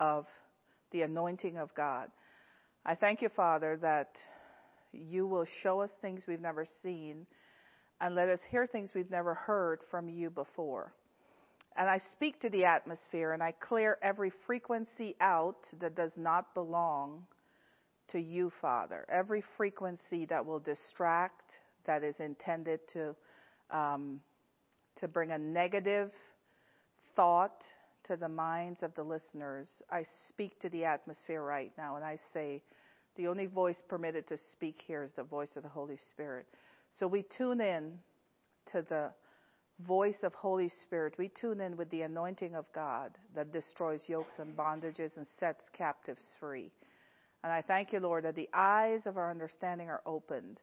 of the anointing of God. I thank you, Father, that you will show us things we've never seen and let us hear things we've never heard from you before. And I speak to the atmosphere and I clear every frequency out that does not belong to you, Father. Every frequency that will distract, that is intended to um, to bring a negative thought to the minds of the listeners. I speak to the atmosphere right now and I say, the only voice permitted to speak here is the voice of the Holy Spirit. So we tune in to the voice of Holy Spirit. We tune in with the anointing of God that destroys yokes and bondages and sets captives free. And I thank you, Lord, that the eyes of our understanding are opened,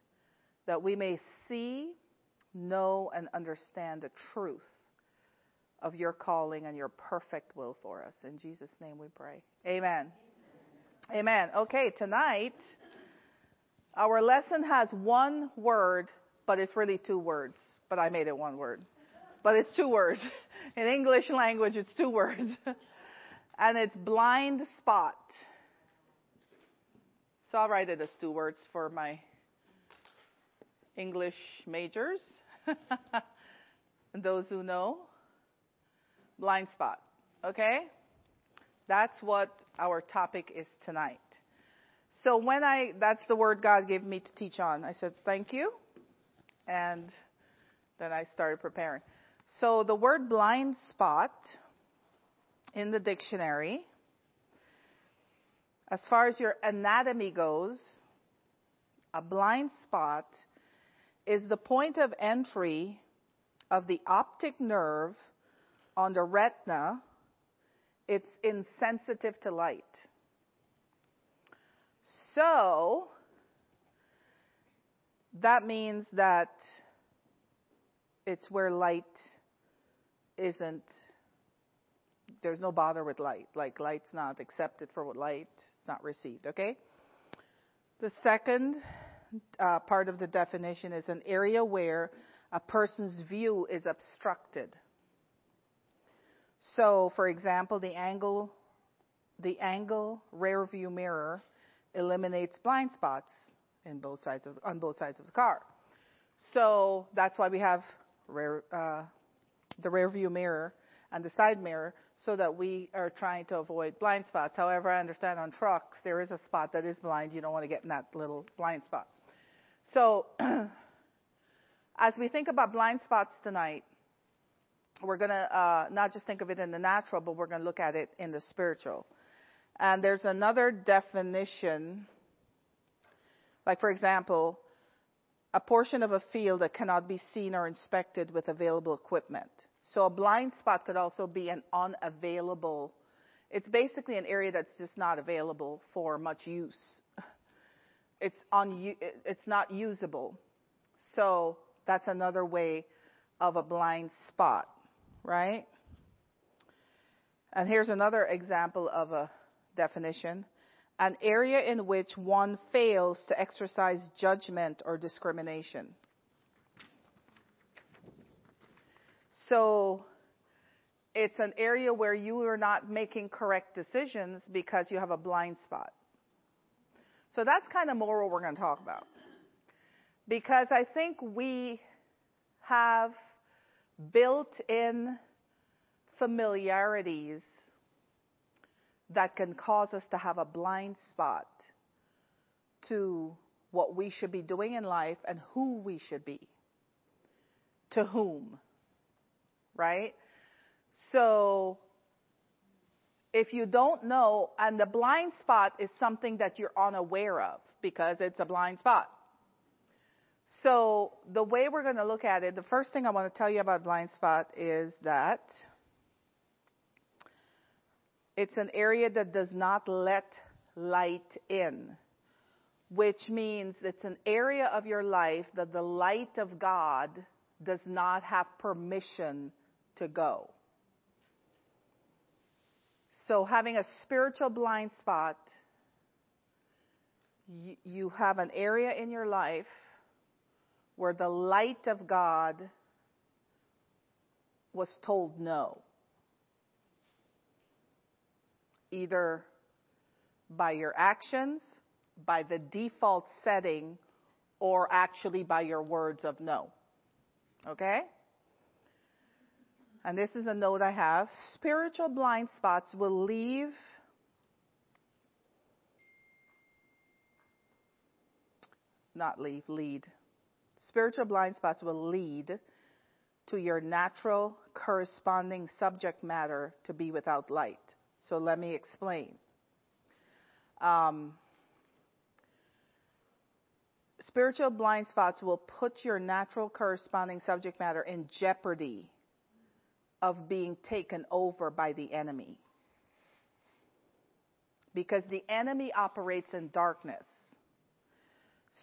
that we may see, know, and understand the truth of your calling and your perfect will for us. In Jesus' name we pray. Amen. Amen. Okay, tonight, our lesson has one word, but it's really two words, but I made it one word. But it's two words. In English language, it's two words. and it's blind spot. So I'll write it as two words for my English majors. and those who know, blind spot. Okay? That's what our topic is tonight. So when I, that's the word God gave me to teach on. I said, thank you. And then I started preparing. So the word blind spot in the dictionary as far as your anatomy goes, a blind spot is the point of entry of the optic nerve on the retina. It's insensitive to light. So, that means that it's where light isn't there's no bother with light. Like light's not accepted for what light, it's not received, okay? The second uh, part of the definition is an area where a person's view is obstructed. So, for example, the angle, the angle rear view mirror eliminates blind spots in both sides of, on both sides of the car. So that's why we have rear, uh, the rear view mirror and the side mirror so that we are trying to avoid blind spots. However, I understand on trucks there is a spot that is blind. You don't want to get in that little blind spot. So, as we think about blind spots tonight, we're going to uh, not just think of it in the natural, but we're going to look at it in the spiritual. And there's another definition, like for example, a portion of a field that cannot be seen or inspected with available equipment. So a blind spot could also be an unavailable. It's basically an area that's just not available for much use. It's un, it's not usable. So that's another way of a blind spot, right? And here's another example of a definition. An area in which one fails to exercise judgment or discrimination. So it's an area where you are not making correct decisions because you have a blind spot. So that's kind of more what we're going to talk about. Because I think we have built in familiarities that can cause us to have a blind spot to what we should be doing in life and who we should be. To whom right? So, if you don't know, and the blind spot is something that you're unaware of because it's a blind spot. So, the way we're going to look at it, the first thing I want to tell you about blind spot is that it's an area that does not let light in, which means it's an area of your life that the light of God does not have permission to go. So having a spiritual blind spot, you, have an area in your life where the light of God was told no. either by your actions, by the default setting, or actually by your words of no. Okay? And this is a note I have. Spiritual blind spots will leave not leave, lead. Spiritual blind spots will lead to your natural corresponding subject matter to be without light. So let me explain. Um, spiritual blind spots will put your natural corresponding subject matter in jeopardy of being taken over by the enemy. Because the enemy operates in darkness.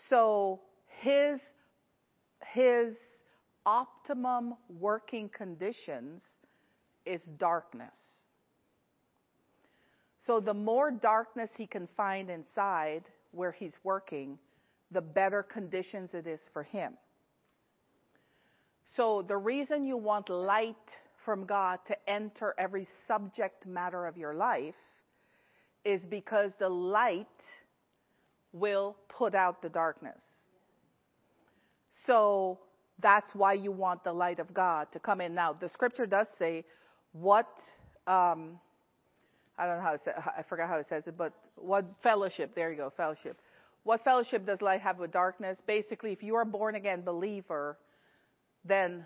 So his, his optimum working conditions is darkness. So the more darkness he can find inside where he's working, the better conditions it is for him. So the reason you want light from God to enter every subject matter of your life is because the light will put out the darkness. So that's why you want the light of God to come in. Now, the scripture does say, what, um, I don't know how it says, I forgot how it says it, but what fellowship, there you go, fellowship. What fellowship does light have with darkness? Basically, if you are a born again believer, then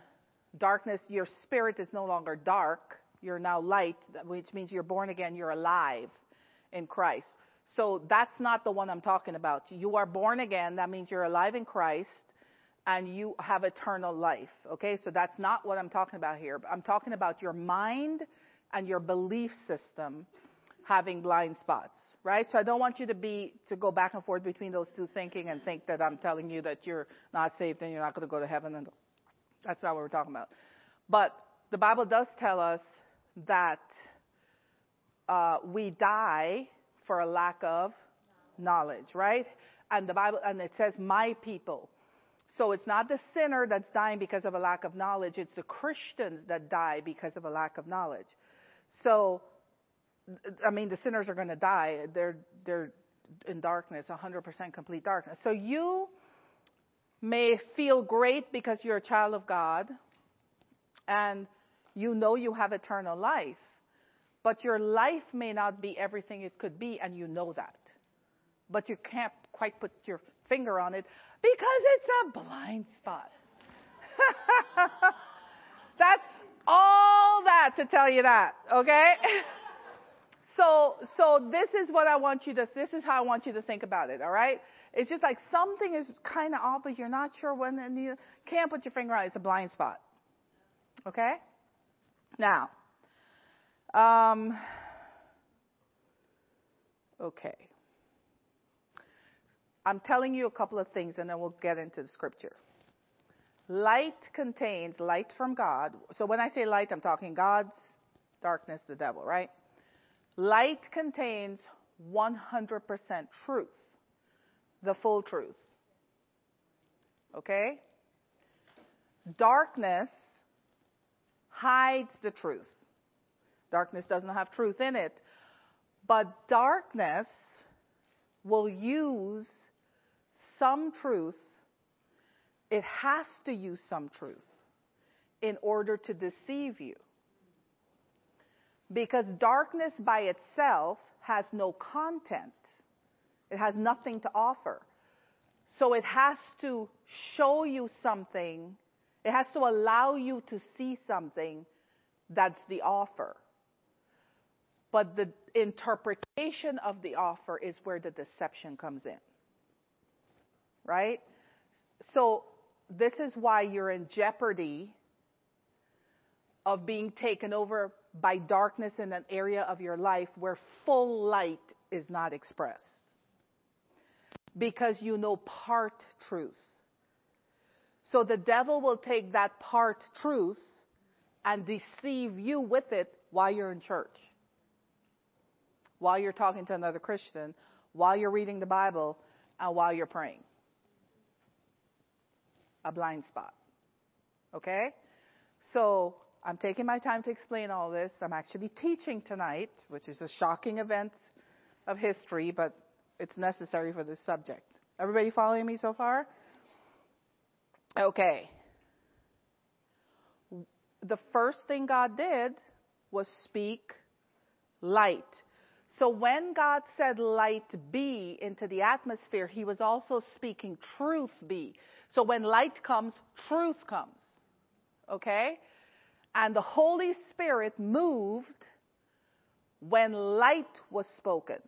darkness, your spirit is no longer dark. You're now light, which means you're born again, you're alive in Christ. So that's not the one I'm talking about. You are born again. That means you're alive in Christ and you have eternal life. Okay. So that's not what I'm talking about here. I'm talking about your mind and your belief system having blind spots, right? So I don't want you to be, to go back and forth between those two thinking and think that I'm telling you that you're not saved and you're not going to go to heaven. And that's not what we're talking about. But the Bible does tell us that uh, we die for a lack of knowledge, right? And the Bible, and it says, my people. So it's not the sinner that's dying because of a lack of knowledge, it's the Christians that die because of a lack of knowledge. So, I mean, the sinners are going to die. They're, they're in darkness, 100% complete darkness. So you may feel great because you're a child of God and you know you have eternal life. But your life may not be everything it could be, and you know that. But you can't quite put your finger on it because it's a blind spot. That's all that to tell you that, okay? so, so this is what I want you to, this is how I want you to think about it, alright? It's just like something is kind of off, but you're not sure when, and you can't put your finger on it. It's a blind spot. Okay? Now, um, okay. I'm telling you a couple of things and then we'll get into the scripture. Light contains light from God. So when I say light, I'm talking God's darkness, the devil, right? Light contains 100% truth, the full truth. Okay? Darkness hides the truth. Darkness doesn't have truth in it. But darkness will use some truth. It has to use some truth in order to deceive you. Because darkness by itself has no content. It has nothing to offer. So it has to show you something. It has to allow you to see something that's the offer. But the interpretation of the offer is where the deception comes in. Right? So this is why you're in jeopardy of being taken over by darkness in an area of your life where full light is not expressed. Because you know part truth. So the devil will take that part truth and deceive you with it while you're in church while you're talking to another Christian, while you're reading the Bible, and while you're praying. A blind spot. Okay? So I'm taking my time to explain all this. I'm actually teaching tonight, which is a shocking event of history, but it's necessary for this subject. Everybody following me so far? Okay. The first thing God did was speak light. So when God said light be into the atmosphere, he was also speaking truth be. So when light comes, truth comes. Okay? And the Holy Spirit moved when light was spoken.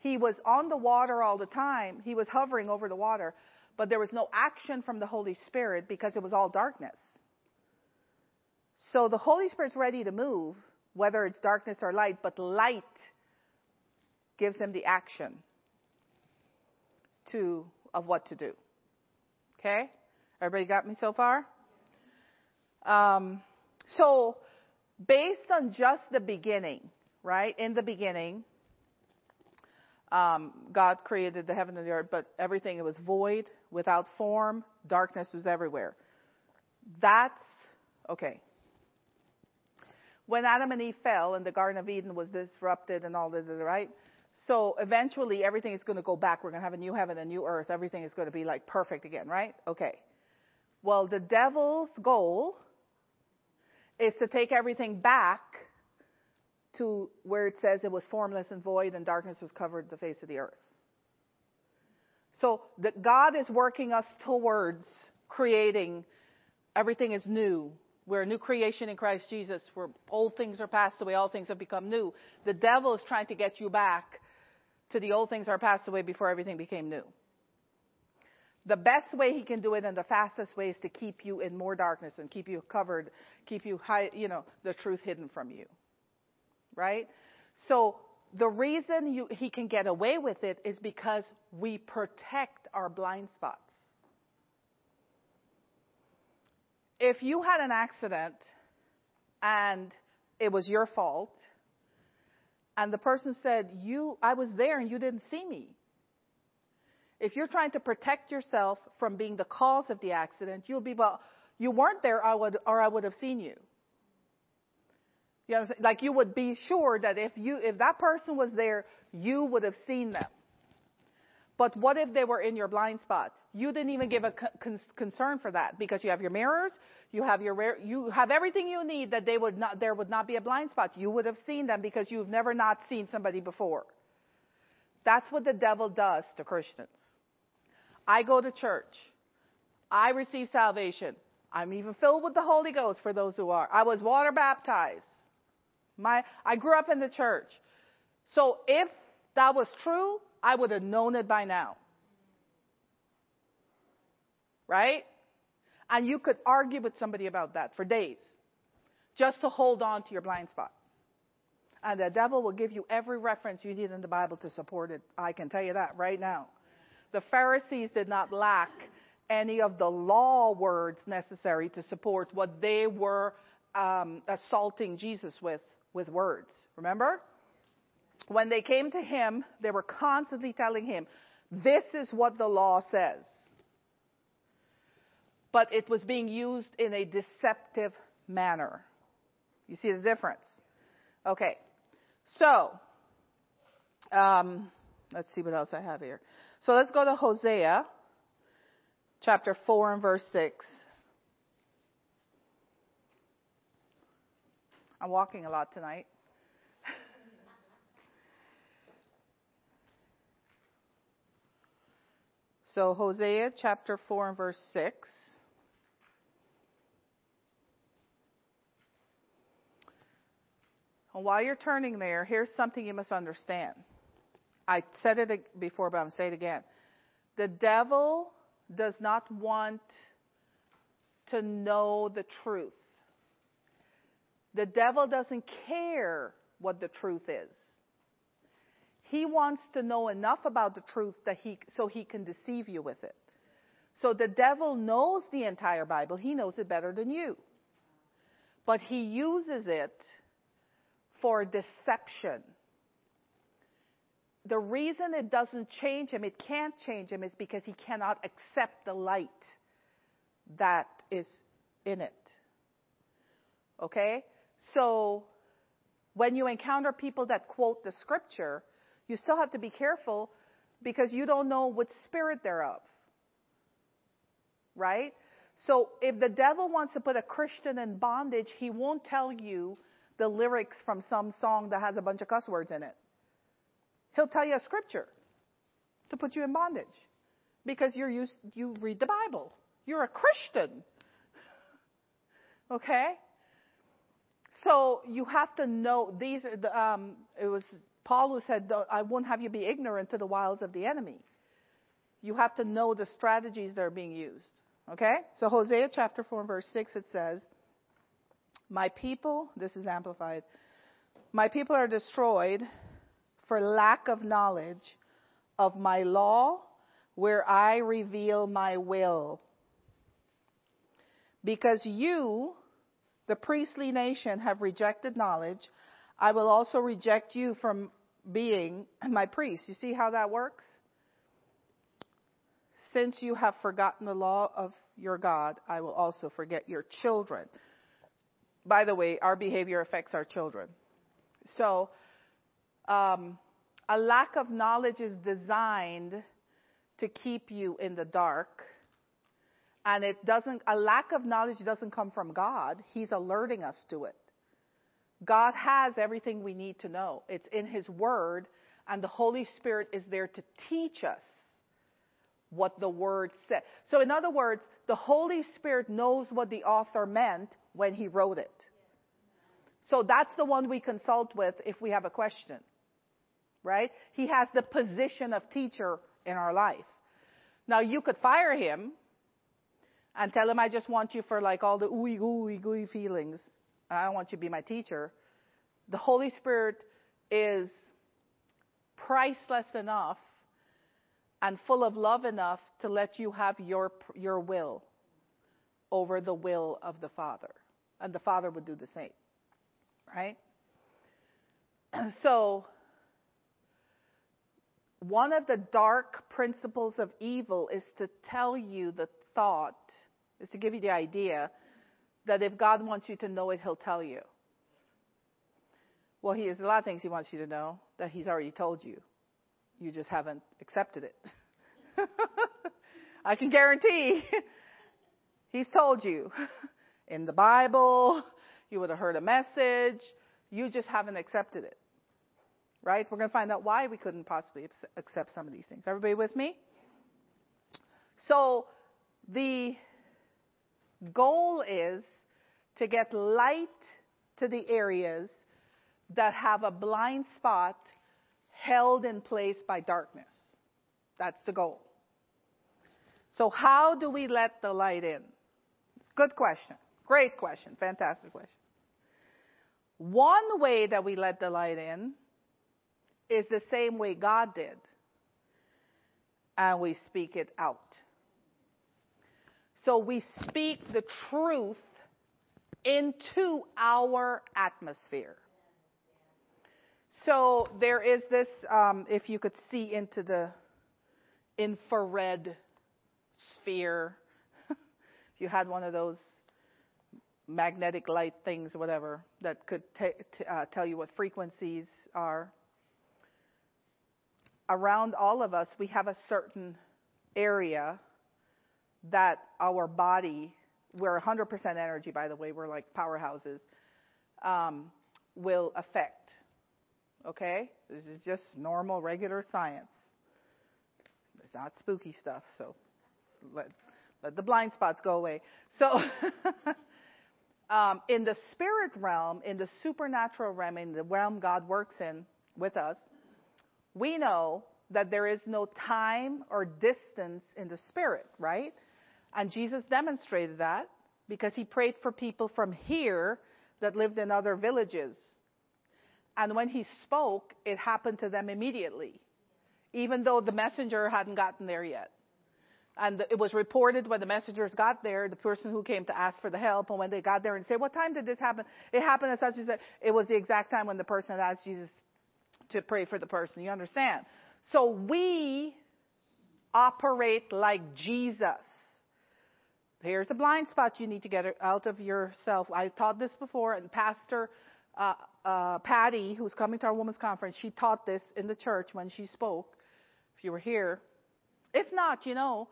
He was on the water all the time. He was hovering over the water, but there was no action from the Holy Spirit because it was all darkness. So the Holy Spirit's ready to move, whether it's darkness or light, but light gives him the action to of what to do. Okay? Everybody got me so far? Um, so, based on just the beginning, right? In the beginning, um, God created the heaven and the earth, but everything it was void, without form, darkness was everywhere. That's okay. When Adam and Eve fell and the Garden of Eden was disrupted and all this, right? So eventually everything is going to go back. We're going to have a new heaven, a new earth. Everything is going to be like perfect again, right? Okay. Well, the devil's goal is to take everything back to where it says it was formless and void and darkness was covered the face of the earth. So that God is working us towards creating everything is new. We're a new creation in Christ Jesus, where old things are passed away, all things have become new. The devil is trying to get you back to the old things are passed away before everything became new. The best way he can do it and the fastest way is to keep you in more darkness and keep you covered, keep you high, you know, the truth hidden from you. Right? So the reason you, he can get away with it is because we protect our blind spots. If you had an accident and it was your fault, and the person said, "You, I was there and you didn't see me," If you're trying to protect yourself from being the cause of the accident, you'll be, well, you weren't there, I would, or I would have seen you. You know, like you would be sure that if you, if that person was there, you would have seen them. But what if they were in your blind spot? You didn't even give a con- concern for that because you have your mirrors, you have your, you have everything you need that they would not, there would not be a blind spot. You would have seen them because you've never not seen somebody before. That's what the devil does to Christians. I go to church. I receive salvation. I'm even filled with the Holy Ghost for those who are. I was water baptized. My, I grew up in the church. So if that was true, I would have known it by now. Right? And you could argue with somebody about that for days just to hold on to your blind spot. And the devil will give you every reference you need in the Bible to support it. I can tell you that right now the Pharisees did not lack any of the law words necessary to support what they were um, assaulting Jesus with, with words. Remember? When they came to him, they were constantly telling him, this is what the law says. But it was being used in a deceptive manner. You see the difference? Okay. So, um, let's see what else I have here. So let's go to Hosea chapter 4 and verse 6. I'm walking a lot tonight. So Hosea chapter 4 and verse 6. And while you're turning there, here's something you must understand. I said it before, but I'm going to say it again. The devil does not want to know the truth. The devil doesn't care what the truth is. He wants to know enough about the truth that he, so he can deceive you with it. So the devil knows the entire Bible. He knows it better than you. But he uses it for deception the reason it doesn't change him, it can't change him, is because he cannot accept the light that is in it. Okay? So, when you encounter people that quote the scripture, you still have to be careful because you don't know what spirit they're of. Right? So if the devil wants to put a Christian in bondage, he won't tell you the lyrics from some song that has a bunch of cuss words in it. He'll tell you a scripture to put you in bondage because you're used, you read the Bible. You're a Christian. Okay? So you have to know these. Um, it was Paul who said, "I won't have you be ignorant to the wiles of the enemy." You have to know the strategies that are being used. Okay? So Hosea chapter 4 verse 6 it says, My people, this is amplified, my people are destroyed for lack of knowledge of my law where I reveal my will. Because you, the priestly nation, have rejected knowledge, I will also reject you from being my priest. You see how that works? Since you have forgotten the law of your God, I will also forget your children. By the way, our behavior affects our children. So, um, a lack of knowledge is designed to keep you in the dark. And it doesn't, a lack of knowledge doesn't come from God. He's alerting us to it. God has everything we need to know. It's in His Word, and the Holy Spirit is there to teach us what the word said. So in other words, the Holy Spirit knows what the author meant when he wrote it. So that's the one we consult with if we have a question. Right? He has the position of teacher in our life. Now you could fire him and tell him I just want you for like all the ooey gooey gooey feelings. I want you to be my teacher. The Holy Spirit is priceless enough and full of love enough to let you have your, your will over the will of the Father. And the Father would do the same. Right? So, one of the dark principles of evil is to tell you the thought, is to give you the idea that if God wants you to know it, He'll tell you. Well, He has a lot of things He wants you to know that He's already told you. You just haven't accepted it. I can guarantee he's told you in the Bible, you would have heard a message, you just haven't accepted it. Right? We're going to find out why we couldn't possibly accept some of these things. Everybody with me? So, the goal is to get light to the areas that have a blind spot held in place by darkness. That's the goal. So how do we let the light in? Good question. Great question. Fantastic question. One way that we let the light in is the same way God did. And we speak it out. So we speak the truth into our atmosphere. So there is this, um, if you could see into the infrared sphere, if you had one of those magnetic light things, whatever, that could t- t- uh, tell you what frequencies are. Around all of us, we have a certain area that our body, we're 100% energy, by the way, we're like powerhouses, um, will affect. Okay? This is just normal, regular science. It's not spooky stuff, so let, let the blind spots go away. So, um, in the spirit realm, in the supernatural realm, in the realm God works in with us, we know that there is no time or distance in the spirit, right? And Jesus demonstrated that because he prayed for people from here that lived in other villages. And when he spoke, it happened to them immediately, even though the messenger hadn't gotten there yet. And it was reported when the messengers got there, the person who came to ask for the help, and when they got there and said, what time did this happen? It happened at such and such. It was the exact time when the person had asked Jesus to pray for the person. You understand? So we operate like Jesus. Here's a blind spot you need to get out of yourself. I taught this before, and Pastor uh, uh, Pattie, who's coming to our women's conference, she taught this in the church when she spoke. If you were here, if not, you know,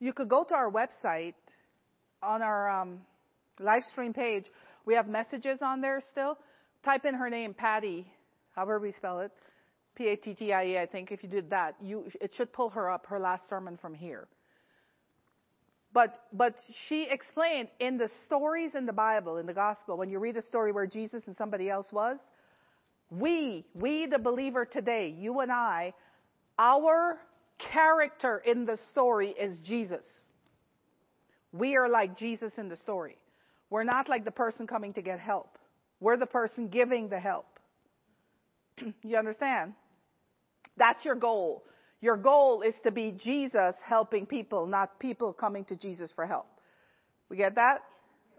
you could go to our website on our um, live stream page. We have messages on there still. Type in her name, Pattie, however we spell it, P-A-T-T-I-E. I think if you did that, you it should pull her up her last sermon from here. But but she explained in the stories in the Bible, in the gospel, when you read a story where Jesus and somebody else was, we, we the believer today, you and I, our character in the story is Jesus. We are like Jesus in the story. We're not like the person coming to get help. We're the person giving the help. you understand? That's your goal. Your goal is to be Jesus helping people, not people coming to Jesus for help. We get that?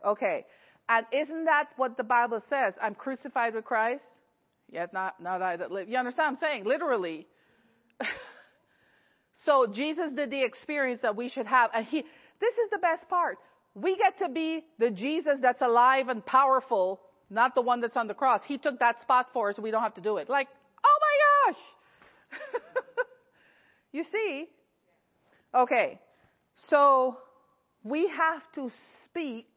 Okay. And isn't that what the Bible says? I'm crucified with Christ, yet not, not I that live. You understand what I'm saying? Literally. so Jesus did the experience that we should have. And he, this is the best part. We get to be the Jesus that's alive and powerful, not the one that's on the cross. He took that spot for us. We don't have to do it. Like, oh my gosh. You see? Okay. So we have to speak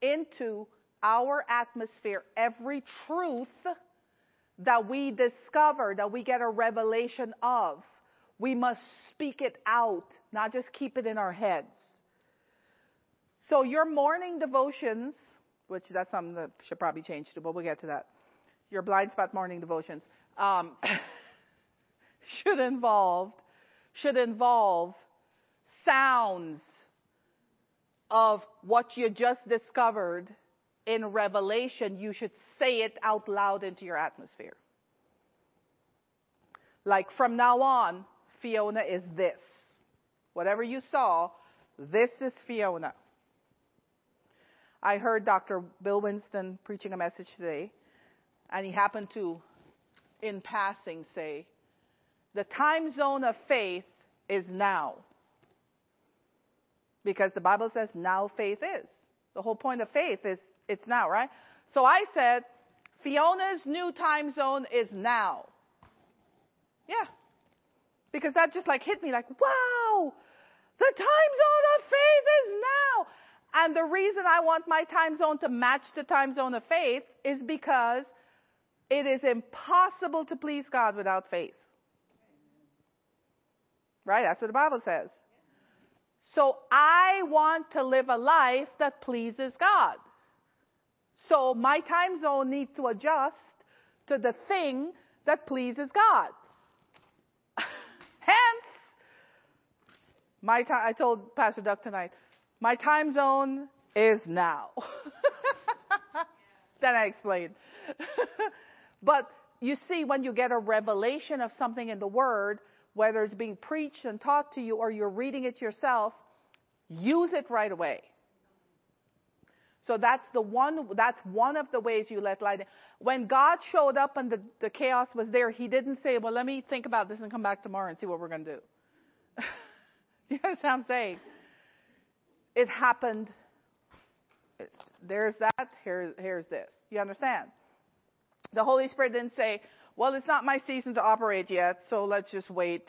into our atmosphere every truth that we discover, that we get a revelation of. We must speak it out, not just keep it in our heads. So your morning devotions, which that's something that should probably change to, but we'll get to that. Your blind spot morning devotions. Um, should involve should involve sounds of what you just discovered in Revelation. You should say it out loud into your atmosphere. Like from now on, Fiona is this. Whatever you saw, this is Fiona. I heard Dr. Bill Winston preaching a message today, and he happened to, in passing, say, the time zone of faith is now. Because the Bible says now faith is. The whole point of faith is it's now, right? So I said, Fiona's new time zone is now. Yeah. Because that just like hit me like, wow, the time zone of faith is now. And the reason I want my time zone to match the time zone of faith is because it is impossible to please God without faith. Right? That's what the Bible says. So I want to live a life that pleases God. So my time zone needs to adjust to the thing that pleases God. Hence, my time, I told Pastor Doug tonight, my time zone is now. then I explained. but you see, when you get a revelation of something in the Word, whether it's being preached and taught to you or you're reading it yourself, use it right away. So that's the one, that's one of the ways you let light in. When God showed up and the, the chaos was there, He didn't say, well, let me think about this and come back tomorrow and see what we're going to do. you understand what I'm saying? It happened. There's that. Here, here's this. You understand? The Holy Spirit didn't say, well, it's not my season to operate yet, so let's just wait.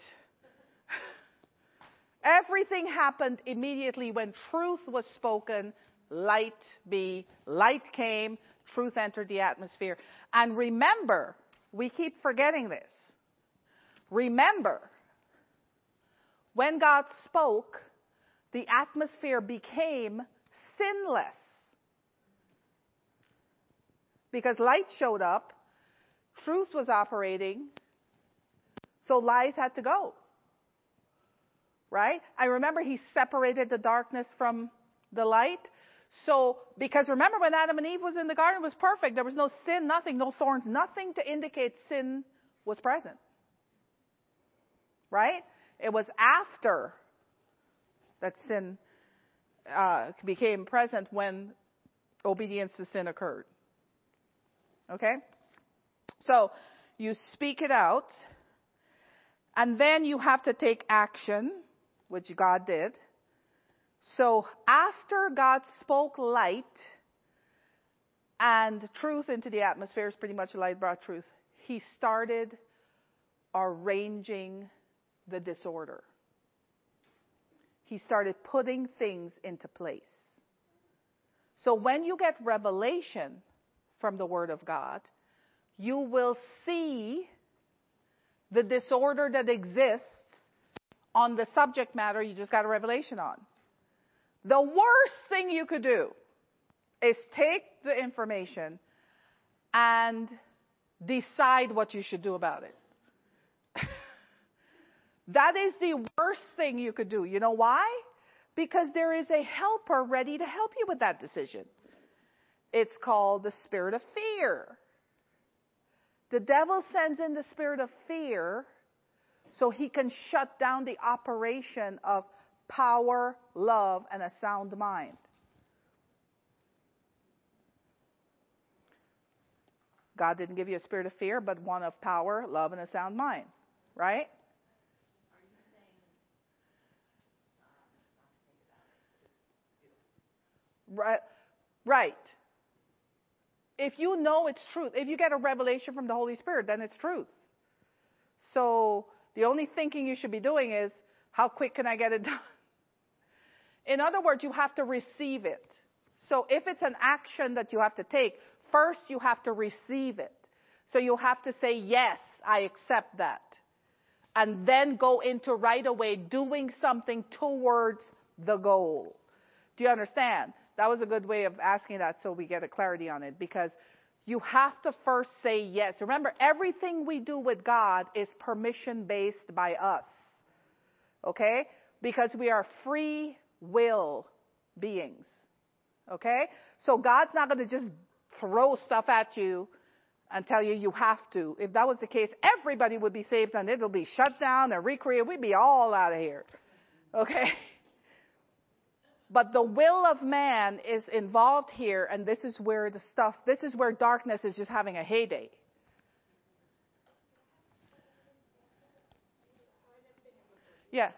Everything happened immediately when truth was spoken, light be, light came, truth entered the atmosphere. And remember, we keep forgetting this. Remember, when God spoke, the atmosphere became sinless. Because light showed up, truth was operating, so lies had to go. Right? I remember he separated the darkness from the light. So, because remember when Adam and Eve was in the garden, it was perfect. There was no sin, nothing, no thorns, nothing to indicate sin was present. Right? It was after that sin uh, became present when obedience to sin occurred. Okay? So you speak it out, and then you have to take action, which God did. So after God spoke light and truth into the atmosphere, is pretty much light brought truth, he started arranging the disorder. He started putting things into place. So when you get revelation from the Word of God, you will see the disorder that exists on the subject matter you just got a revelation on. The worst thing you could do is take the information and decide what you should do about it. that is the worst thing you could do. You know why? Because there is a helper ready to help you with that decision. It's called the spirit of fear. The devil sends in the spirit of fear so he can shut down the operation of power, love, and a sound mind. God didn't give you a spirit of fear, but one of power, love, and a sound mind. Right? Right. Right. If you know it's truth, if you get a revelation from the Holy Spirit, then it's truth. So the only thinking you should be doing is, how quick can I get it done? In other words, you have to receive it. So if it's an action that you have to take, first you have to receive it. So you have to say, yes, I accept that. And then go into right away doing something towards the goal. Do you understand? That was a good way of asking that so we get a clarity on it because you have to first say yes. Remember, everything we do with God is permission based by us. Okay? Because we are free will beings. Okay? So God's not going to just throw stuff at you and tell you you have to. If that was the case, everybody would be saved and it'll be shut down and recreated. We'd be all out of here. Okay? But the will of man is involved here, and this is where the stuff, this is where darkness is just having a heyday. Yeah.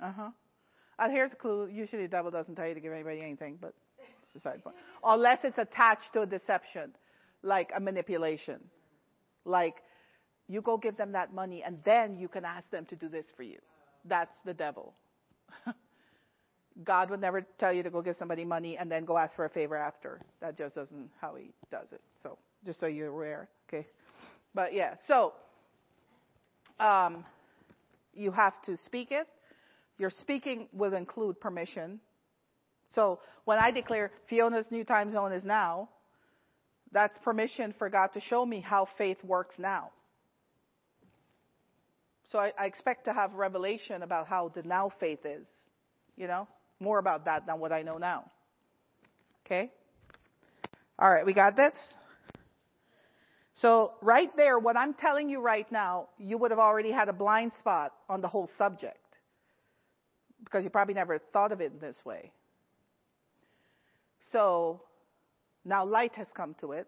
Uh huh. Uh, here's a clue. Usually the devil doesn't tell you to give anybody anything, but it's beside the point. Unless it's attached to a deception, like a manipulation. Like, you go give them that money and then you can ask them to do this for you. That's the devil. God would never tell you to go give somebody money and then go ask for a favor after. That just doesn't how he does it. So, just so you're aware, okay? But yeah, so um, you have to speak it your speaking will include permission. So when I declare Fiona's new time zone is now, that's permission for God to show me how faith works now. So I, I, expect to have revelation about how the now faith is, you know, more about that than what I know now. Okay? All right, we got this? So right there, what I'm telling you right now, you would have already had a blind spot on the whole subject because you probably never thought of it in this way. So now light has come to it.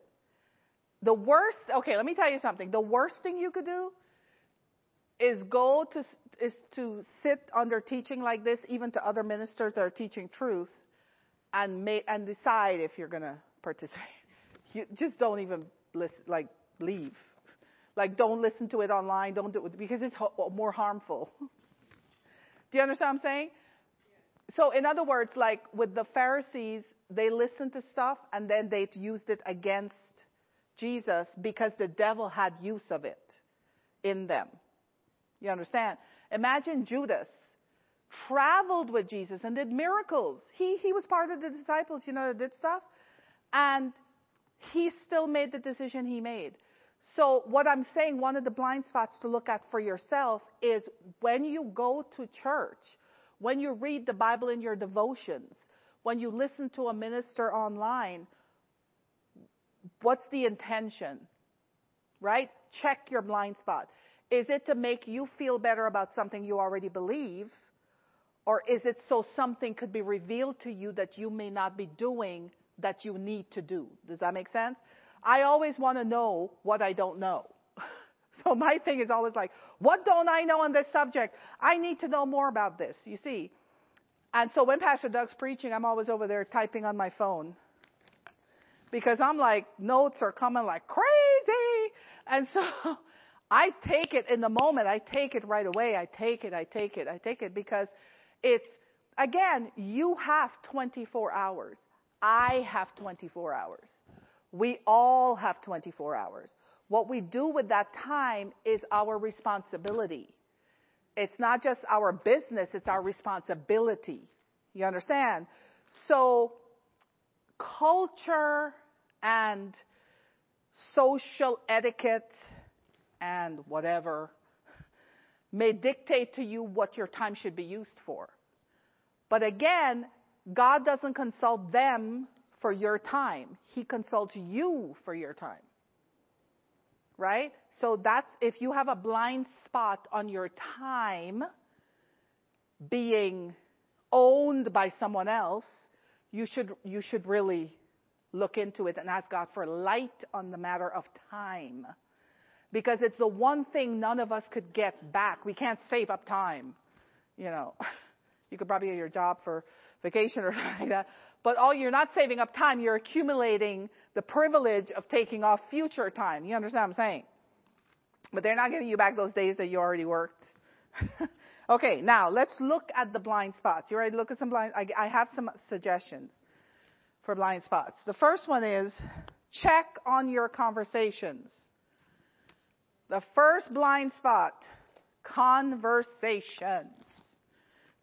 The worst, okay, let me tell you something. The worst thing you could do is go to, is to sit under teaching like this, even to other ministers that are teaching truth, and make, and decide if you're going to participate. You just don't even listen, like, leave. Like, don't listen to it online. Don't do it because it's more harmful. Do you understand what I'm saying? So, in other words, like with the Pharisees, they listened to stuff and then they used it against Jesus because the devil had use of it in them. You understand? Imagine Judas traveled with Jesus and did miracles. He, he was part of the disciples, you know, that did stuff. And he still made the decision he made. So what I'm saying, one of the blind spots to look at for yourself is when you go to church, when you read the Bible in your devotions, when you listen to a minister online, what's the intention? Right? Check your blind spot. Is it to make you feel better about something you already believe? Or is it so something could be revealed to you that you may not be doing that you need to do? Does that make sense? I always want to know what I don't know. so my thing is always like, what don't I know on this subject? I need to know more about this, you see. And so when Pastor Doug's preaching, I'm always over there typing on my phone. Because I'm like, notes are coming like crazy. And so I take it in the moment. I take it right away. I take it, I take it, I take it because it's, again, you have 24 hours. I have 24 hours. We all have 24 hours. What we do with that time is our responsibility. It's not just our business, it's our responsibility. You understand? So, culture and social etiquette and whatever may dictate to you what your time should be used for. But again, God doesn't consult them for your time. He consults you for your time. Right? So that's, if you have a blind spot on your time being owned by someone else, you should, you should really look into it and ask God for light on the matter of time. Because it's the one thing none of us could get back. We can't save up time. You know, you could probably get your job for vacation or something like that. But all you're not saving up time, you're accumulating the privilege of taking off future time. You understand what I'm saying? But they're not giving you back those days that you already worked. okay, now let's look at the blind spots. You ready to look at some blind? I, I have some suggestions for blind spots. The first one is check on your conversations. The first blind spot, conversations.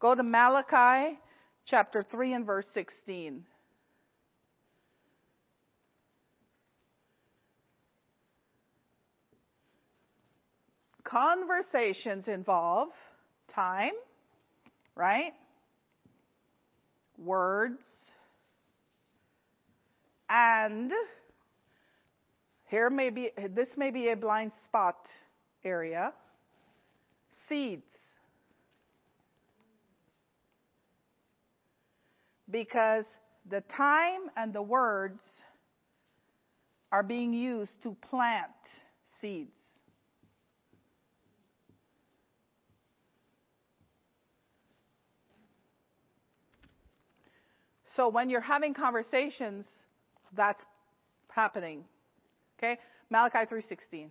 Go to Malachi chapter 3 and verse 16. Conversations involve time, right? Words, and here may be, this may be a blind spot area. Seeds. Because the time and the words are being used to plant seeds. So when you're having conversations, that's happening. Okay? Malachi 3:16.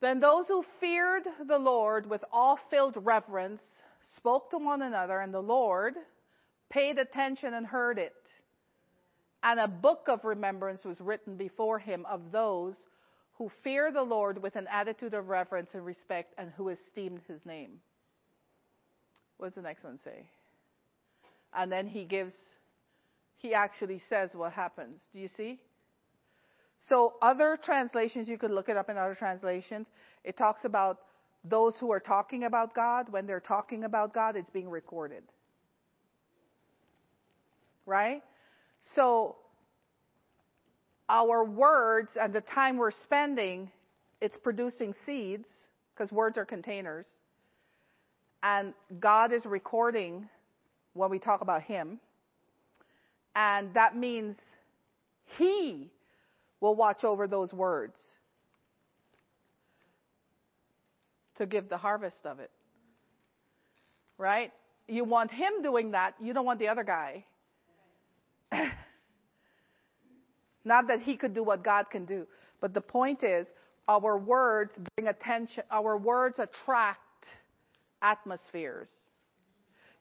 Then those who feared the Lord with awe-filled reverence spoke to one another, and the Lord paid attention and heard it. And a book of remembrance was written before him of those who fear the Lord with an attitude of reverence and respect and who esteemed his name. What does the next one say? And then he gives he actually says what happens. Do you see? So other translations, you could look it up in other translations. It talks about those who are talking about God. When they're talking about God, it's being recorded. Right? So our words and the time we're spending, it's producing seeds because words are containers. And God is recording when we talk about Him. And that means He will watch over those words to give the harvest of it. Right? You want Him doing that, you don't want the other guy. Not that He could do what God can do, but the point is, our words bring attention, our words attract atmospheres.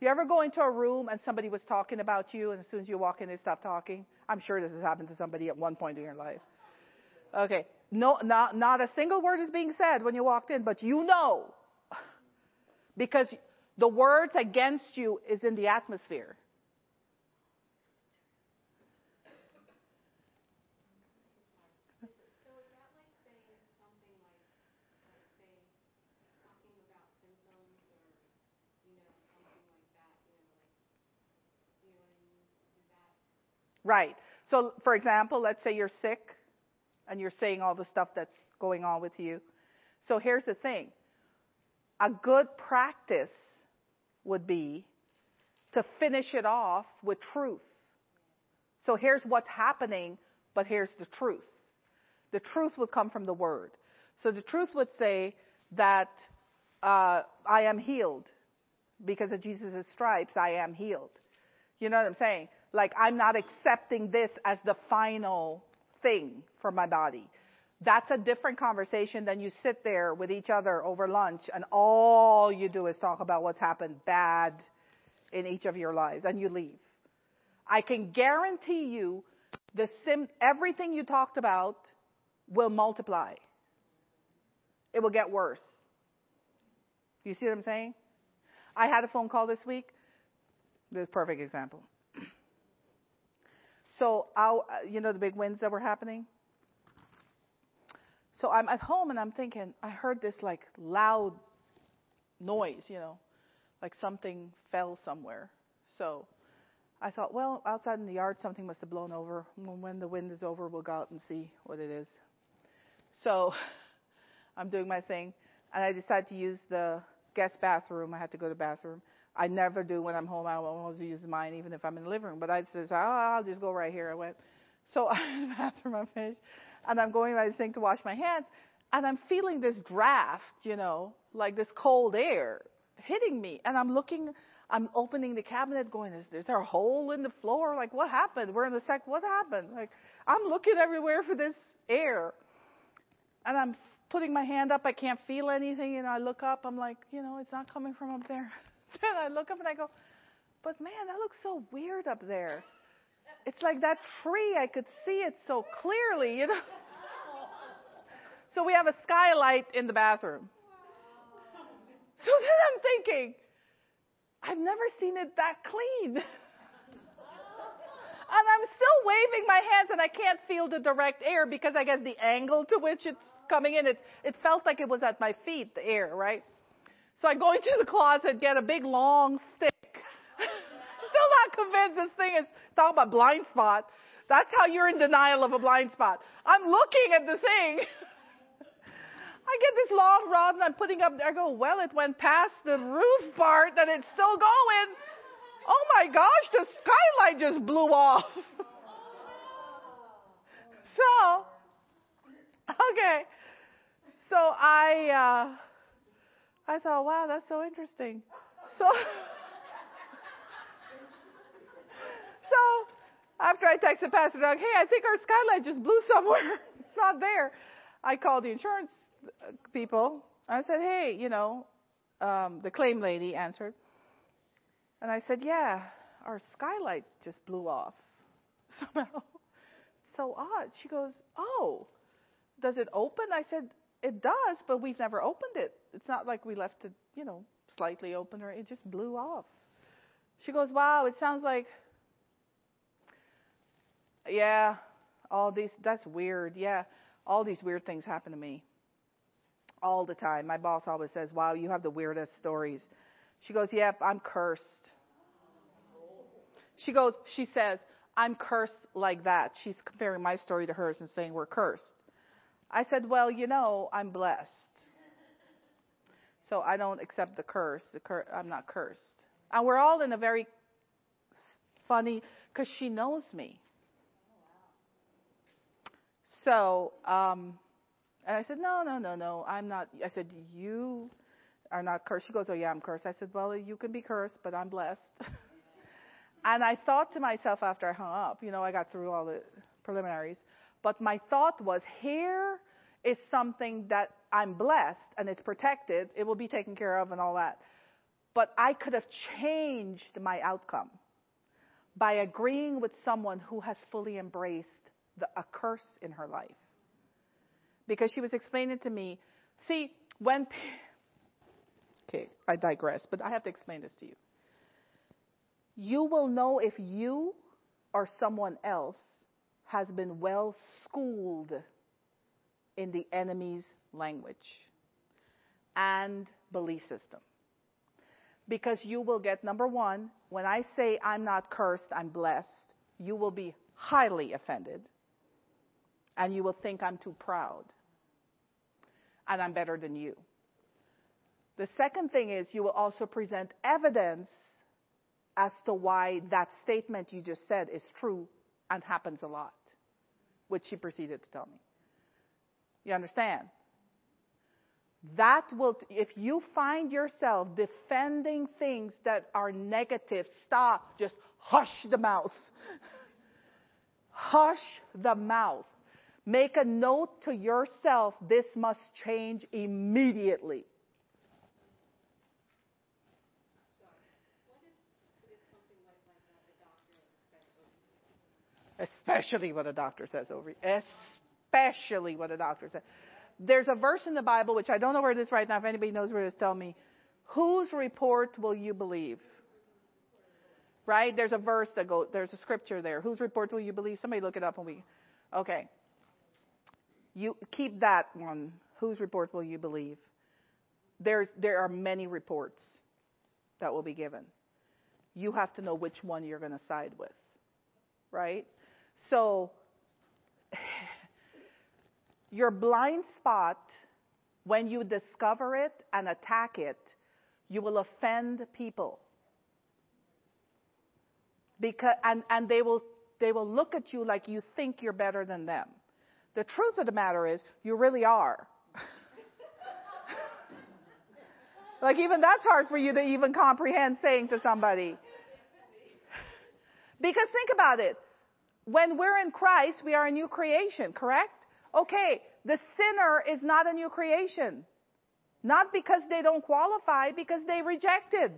You ever go into a room and somebody was talking about you, and as soon as you walk in, they stop talking? I'm sure this has happened to somebody at one point in your life. Okay. No, not, not a single word is being said when you walked in, but you know. Because the words against you is in the atmosphere. Right. So, for example, let's say you're sick and you're saying all the stuff that's going on with you. So here's the thing. A good practice would be to finish it off with truth. So here's what's happening, but here's the truth. The truth would come from the word. So the truth would say that uh, I am healed because of Jesus' stripes. I am healed. You know what I'm saying? Like I'm not accepting this as the final thing for my body. That's a different conversation than you sit there with each other over lunch and all you do is talk about what's happened bad in each of your lives and you leave. I can guarantee you the sim, everything you talked about will multiply. It will get worse. You see what I'm saying? I had a phone call this week. This perfect example. So, I'll, uh, you know the big winds that were happening? So I'm at home and I'm thinking, I heard this like loud noise, you know, like something fell somewhere. So I thought, well, outside in the yard, something must have blown over. When the wind is over, we'll go out and see what it is. So I'm doing my thing, and I decided to use the guest bathroom. I had to go to the bathroom. I never do when I'm home. I always use mine, even if I'm in the living room. But I said, oh, I'll just go right here. I went. So I'm in the bathroom. I'm and I'm going by the sink to wash my hands, and I'm feeling this draft, you know, like this cold air hitting me, and I'm looking, I'm opening the cabinet, going, is, is there a hole in the floor? Like, what happened? We're in the sec. What happened? Like, I'm looking everywhere for this air, and I'm putting my hand up. I can't feel anything, and I look up. I'm like, you know, it's not coming from up there. then I look up and I go, but man, that looks so weird up there it's like that tree, I could see it so clearly, you know. So we have a skylight in the bathroom. So then I'm thinking, I've never seen it that clean. and I'm still waving my hands and I can't feel the direct air because I guess the angle to which it's coming in, it, it felt like it was at my feet, the air, right? So I go into the closet, get a big long stick, Still not convinced this thing is talking about blind spot. That's how you're in denial of a blind spot. I'm looking at the thing. I get this long rod and I'm putting up there. I go, well, it went past the roof part and it's still going. Oh my gosh, the skylight just blew off. so, okay. So I, uh, I thought, wow, that's so interesting. So, So after I texted Pastor Doug, hey, I think our skylight just blew somewhere. it's not there. I called the insurance people. I said, hey, you know, um, the claim lady answered. And I said, yeah, our skylight just blew off somehow. so odd. She goes, oh, does it open? I said, it does, but we've never opened it. It's not like we left it, you know, slightly open or it just blew off. She goes, wow, it sounds like yeah, all these, that's weird. Yeah, all these weird things happen to me all the time. My boss always says, wow, you have the weirdest stories. She goes, yep, I'm cursed. She goes, she says, I'm cursed like that. She's comparing my story to hers and saying we're cursed. I said, well, you know, I'm blessed. So I don't accept the curse. The cur- I'm not cursed. And we're all in a very funny, because she knows me. So, um, and I said, no, no, no, no, I'm not. I said, you are not cursed. She goes, oh yeah, I'm cursed. I said, well, you can be cursed, but I'm blessed. and I thought to myself after I hung up, you know, I got through all the preliminaries, but my thought was, here is something that I'm blessed and it's protected. It will be taken care of and all that. But I could have changed my outcome by agreeing with someone who has fully embraced the, a curse in her life. Because she was explaining to me, see, when, okay, I digress, but I have to explain this to you. You will know if you or someone else has been well schooled in the enemy's language and belief system. Because you will get, number one, when I say I'm not cursed, I'm blessed, you will be highly offended and you will think I'm too proud and I'm better than you. The second thing is you will also present evidence as to why that statement you just said is true and happens a lot, which she proceeded to tell me. You understand? That will, if you find yourself defending things that are negative, stop. Just hush the mouth. hush the mouth. Make a note to yourself, this must change immediately. Especially what a doctor says over you. Especially what a doctor said. There's a verse in the Bible, which I don't know where it is right now. If anybody knows where it is, tell me. Whose report will you believe? Right? There's a verse that goes, there's a scripture there. Whose report will you believe? Somebody look it up and we, okay. You keep that one. Whose report will you believe? There's, there are many reports that will be given. You have to know which one you're going to side with. Right? So, your blind spot, when you discover it and attack it, you will offend people. Because, and, and they will, they will look at you like you think you're better than them. The truth of the matter is, you really are. like even that's hard for you to even comprehend saying to somebody. Because think about it. When we're in Christ, we are a new creation, correct? Okay, the sinner is not a new creation. Not because they don't qualify, because they rejected.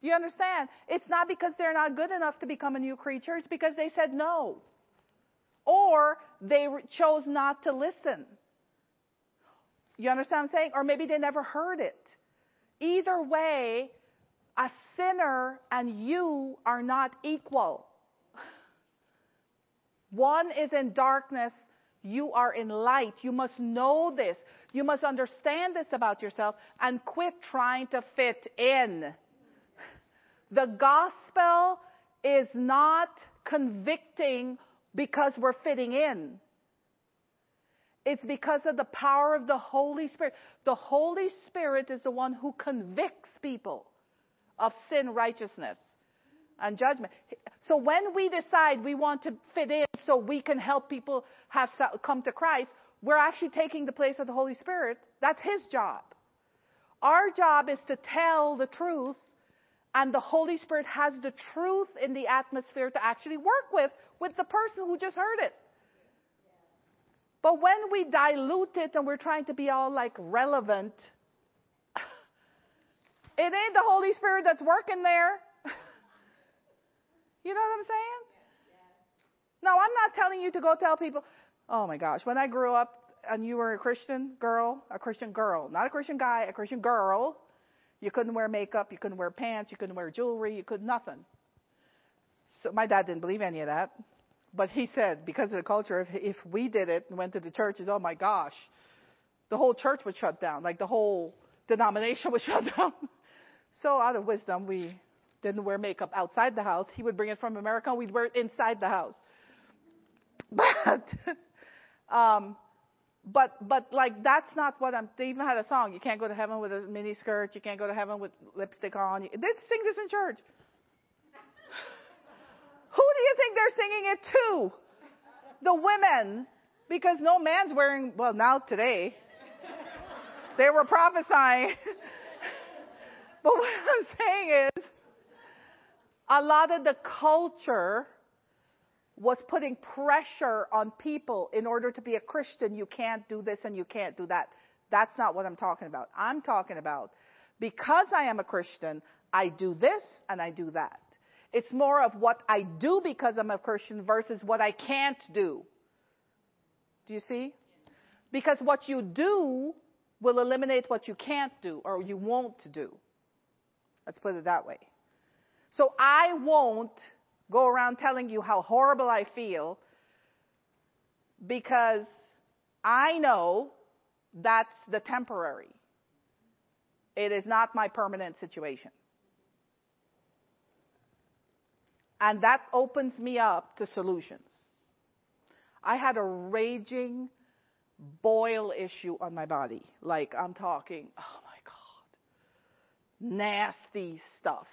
Do you understand? It's not because they're not good enough to become a new creature, it's because they said no. Or they chose not to listen. You understand what I'm saying? Or maybe they never heard it. Either way, a sinner and you are not equal. One is in darkness, you are in light. You must know this. You must understand this about yourself and quit trying to fit in. The gospel is not convicting because we're fitting in. It's because of the power of the Holy Spirit. The Holy Spirit is the one who convicts people of sin, righteousness, and judgment. So when we decide we want to fit in so we can help people have come to Christ, we're actually taking the place of the Holy Spirit. That's His job. Our job is to tell the truth, and the Holy Spirit has the truth in the atmosphere to actually work with, with the person who just heard it. But when we dilute it and we're trying to be all like relevant, it ain't the Holy Spirit that's working there. You know what I'm saying? No, I'm not telling you to go tell people, oh my gosh, when I grew up and you were a Christian girl, a Christian girl, not a Christian guy, a Christian girl, you couldn't wear makeup, you couldn't wear pants, you couldn't wear jewelry, you could nothing. So my dad didn't believe any of that. But he said, because of the culture, if, if we did it and went to the churches, oh my gosh, the whole church would shut down. Like the whole denomination would shut down. so out of wisdom, we didn't wear makeup outside the house. He would bring it from America and we'd wear it inside the house. But, um, but, but like that's not what I'm, they even had a song. You can't go to heaven with a mini skirt. You can't go to heaven with lipstick on. They sing this in church. Who do you think they're singing it to? The women. Because no man's wearing, well now today, they were prophesying. but what I'm saying is, a lot of the culture was putting pressure on people in order to be a Christian. You can't do this and you can't do that. That's not what I'm talking about. I'm talking about because I am a Christian, I do this and I do that. It's more of what I do because I'm a Christian versus what I can't do. Do you see? Because what you do will eliminate what you can't do or you won't do. Let's put it that way. So I won't go around telling you how horrible I feel because I know that's the temporary. It is not my permanent situation. And that opens me up to solutions. I had a raging boil issue on my body. Like, I'm talking, oh my God, nasty stuff.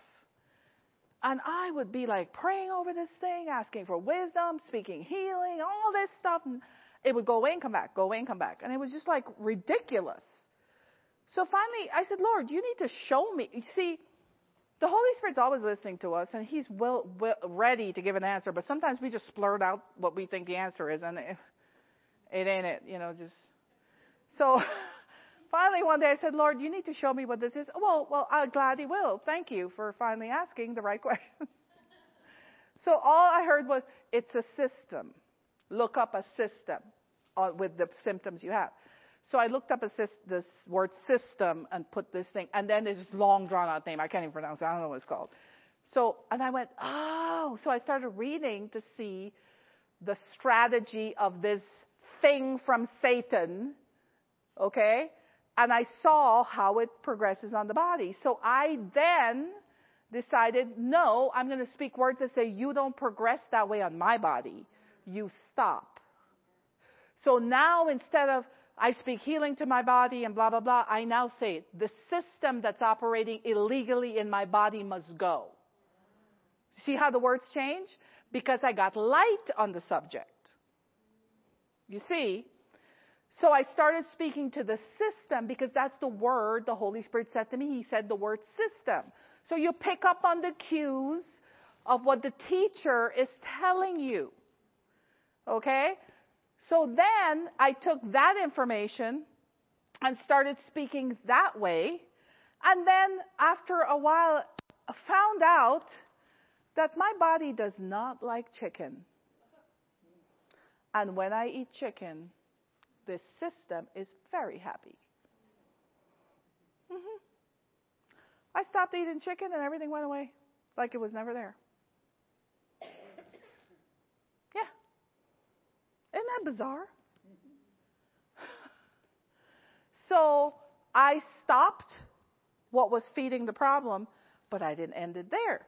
And I would be like praying over this thing, asking for wisdom, speaking healing, all this stuff. And it would go away and come back, go away and come back. And it was just like ridiculous. So finally, I said, Lord, you need to show me. You see, the Holy Spirit's always listening to us, and He's will, ready to give an answer. But sometimes we just splurt out what we think the answer is, and it, it ain't it. You know, just so. finally, one day I said, Lord, you need to show me what this is. Well, well, I'm glad He will. Thank you for finally asking the right question. so all I heard was, it's a system. Look up a system uh, with the symptoms you have. So I looked up this word system and put this thing, and then this long drawn out name. I can't even pronounce it. I don't know what it's called. So, and I went, oh. So I started reading to see the strategy of this thing from Satan, okay? And I saw how it progresses on the body. So I then decided, no, I'm going to speak words that say, you don't progress that way on my body. You stop. So now instead of I speak healing to my body and blah, blah, blah. I now say the system that's operating illegally in my body must go. See how the words change? Because I got light on the subject. You see? So I started speaking to the system because that's the word the Holy Spirit said to me. He said the word system. So you pick up on the cues of what the teacher is telling you. Okay? So then I took that information and started speaking that way. And then after a while, found out that my body does not like chicken. And when I eat chicken, this system is very happy. Mm-hmm. I stopped eating chicken and everything went away like it was never there. Yeah. Isn't that bizarre? So I stopped what was feeding the problem, but I didn't end it there.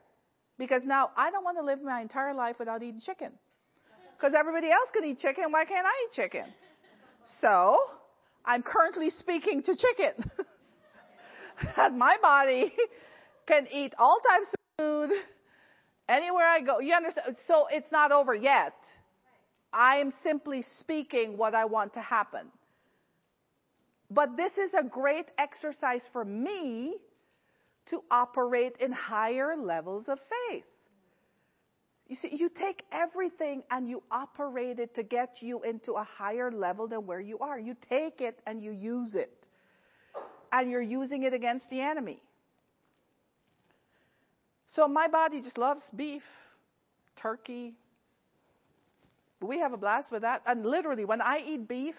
Because now I don't want to live my entire life without eating chicken. Because everybody else can eat chicken, why can't I eat chicken? So I'm currently speaking to chicken. that my body can eat all types of food anywhere I go. You understand? So it's not over yet. I am simply speaking what I want to happen. But this is a great exercise for me to operate in higher levels of faith. You see, you take everything and you operate it to get you into a higher level than where you are. You take it and you use it. And you're using it against the enemy. So my body just loves beef, turkey, we have a blast with that. And literally, when I eat beef,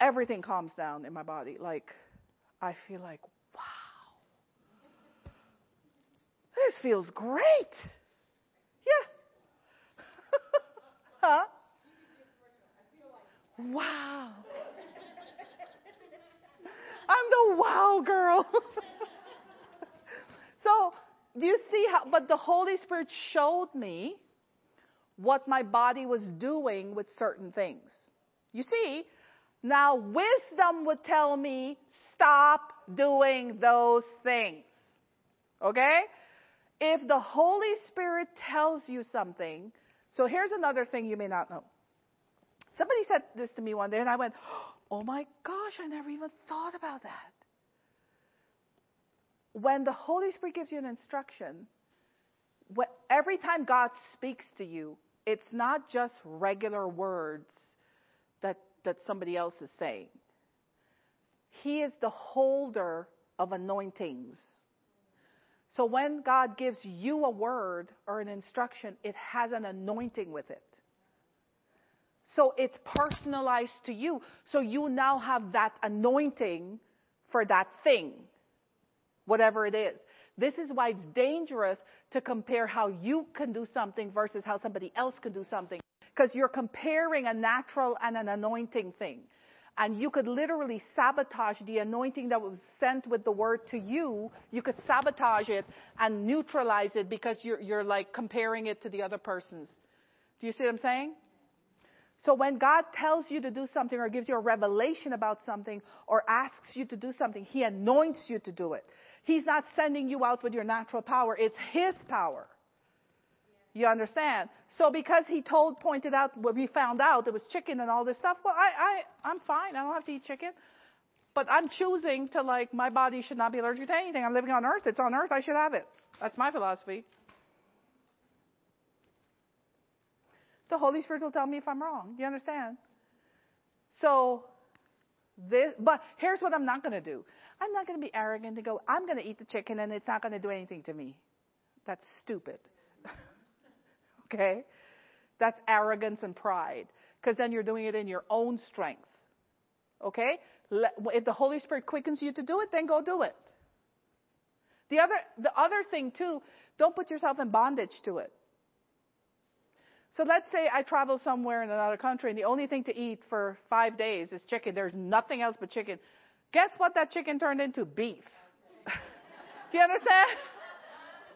everything calms down in my body. Like, I feel like, wow, this feels great. Yeah. Wow. I'm the wow girl. so, do you see how, but the Holy Spirit showed me what my body was doing with certain things. You see, now wisdom would tell me, stop doing those things. Okay? If the Holy Spirit tells you something, so here's another thing you may not know. Somebody said this to me one day and I went, oh my gosh, I never even thought about that. When the Holy Spirit gives you an instruction, every time God speaks to you, it's not just regular words that, that somebody else is saying. He is the holder of anointings. So when God gives you a word or an instruction, it has an anointing with it. So it's personalized to you. So you now have that anointing for that thing, whatever it is. This is why it's dangerous to compare how you can do something versus how somebody else can do something. Because you're comparing a natural and an anointing thing. And you could literally sabotage the anointing that was sent with the word to you. You could sabotage it and neutralize it because you're, you're like comparing it to the other person's. Do you see what I'm saying? So when God tells you to do something or gives you a revelation about something or asks you to do something, He anoints you to do it. He's not sending you out with your natural power. It's His power. You understand? So because he told, pointed out, what we found out it was chicken and all this stuff, well, I, I, I'm fine. I don't have to eat chicken. But I'm choosing to like, my body should not be allergic to anything. I'm living on earth. It's on earth. I should have it. That's my philosophy. The Holy Spirit will tell me if I'm wrong. You understand? So, this, but here's what I'm not going to do. I'm not going to be arrogant and go, I'm going to eat the chicken and it's not going to do anything to me. That's stupid. Okay? That's arrogance and pride. Because then you're doing it in your own strength. Okay? If the Holy Spirit quickens you to do it, then go do it. The other, the other thing too, don't put yourself in bondage to it. So let's say I travel somewhere in another country and the only thing to eat for five days is chicken. There's nothing else but chicken. Guess what that chicken turned into? Beef. do you understand?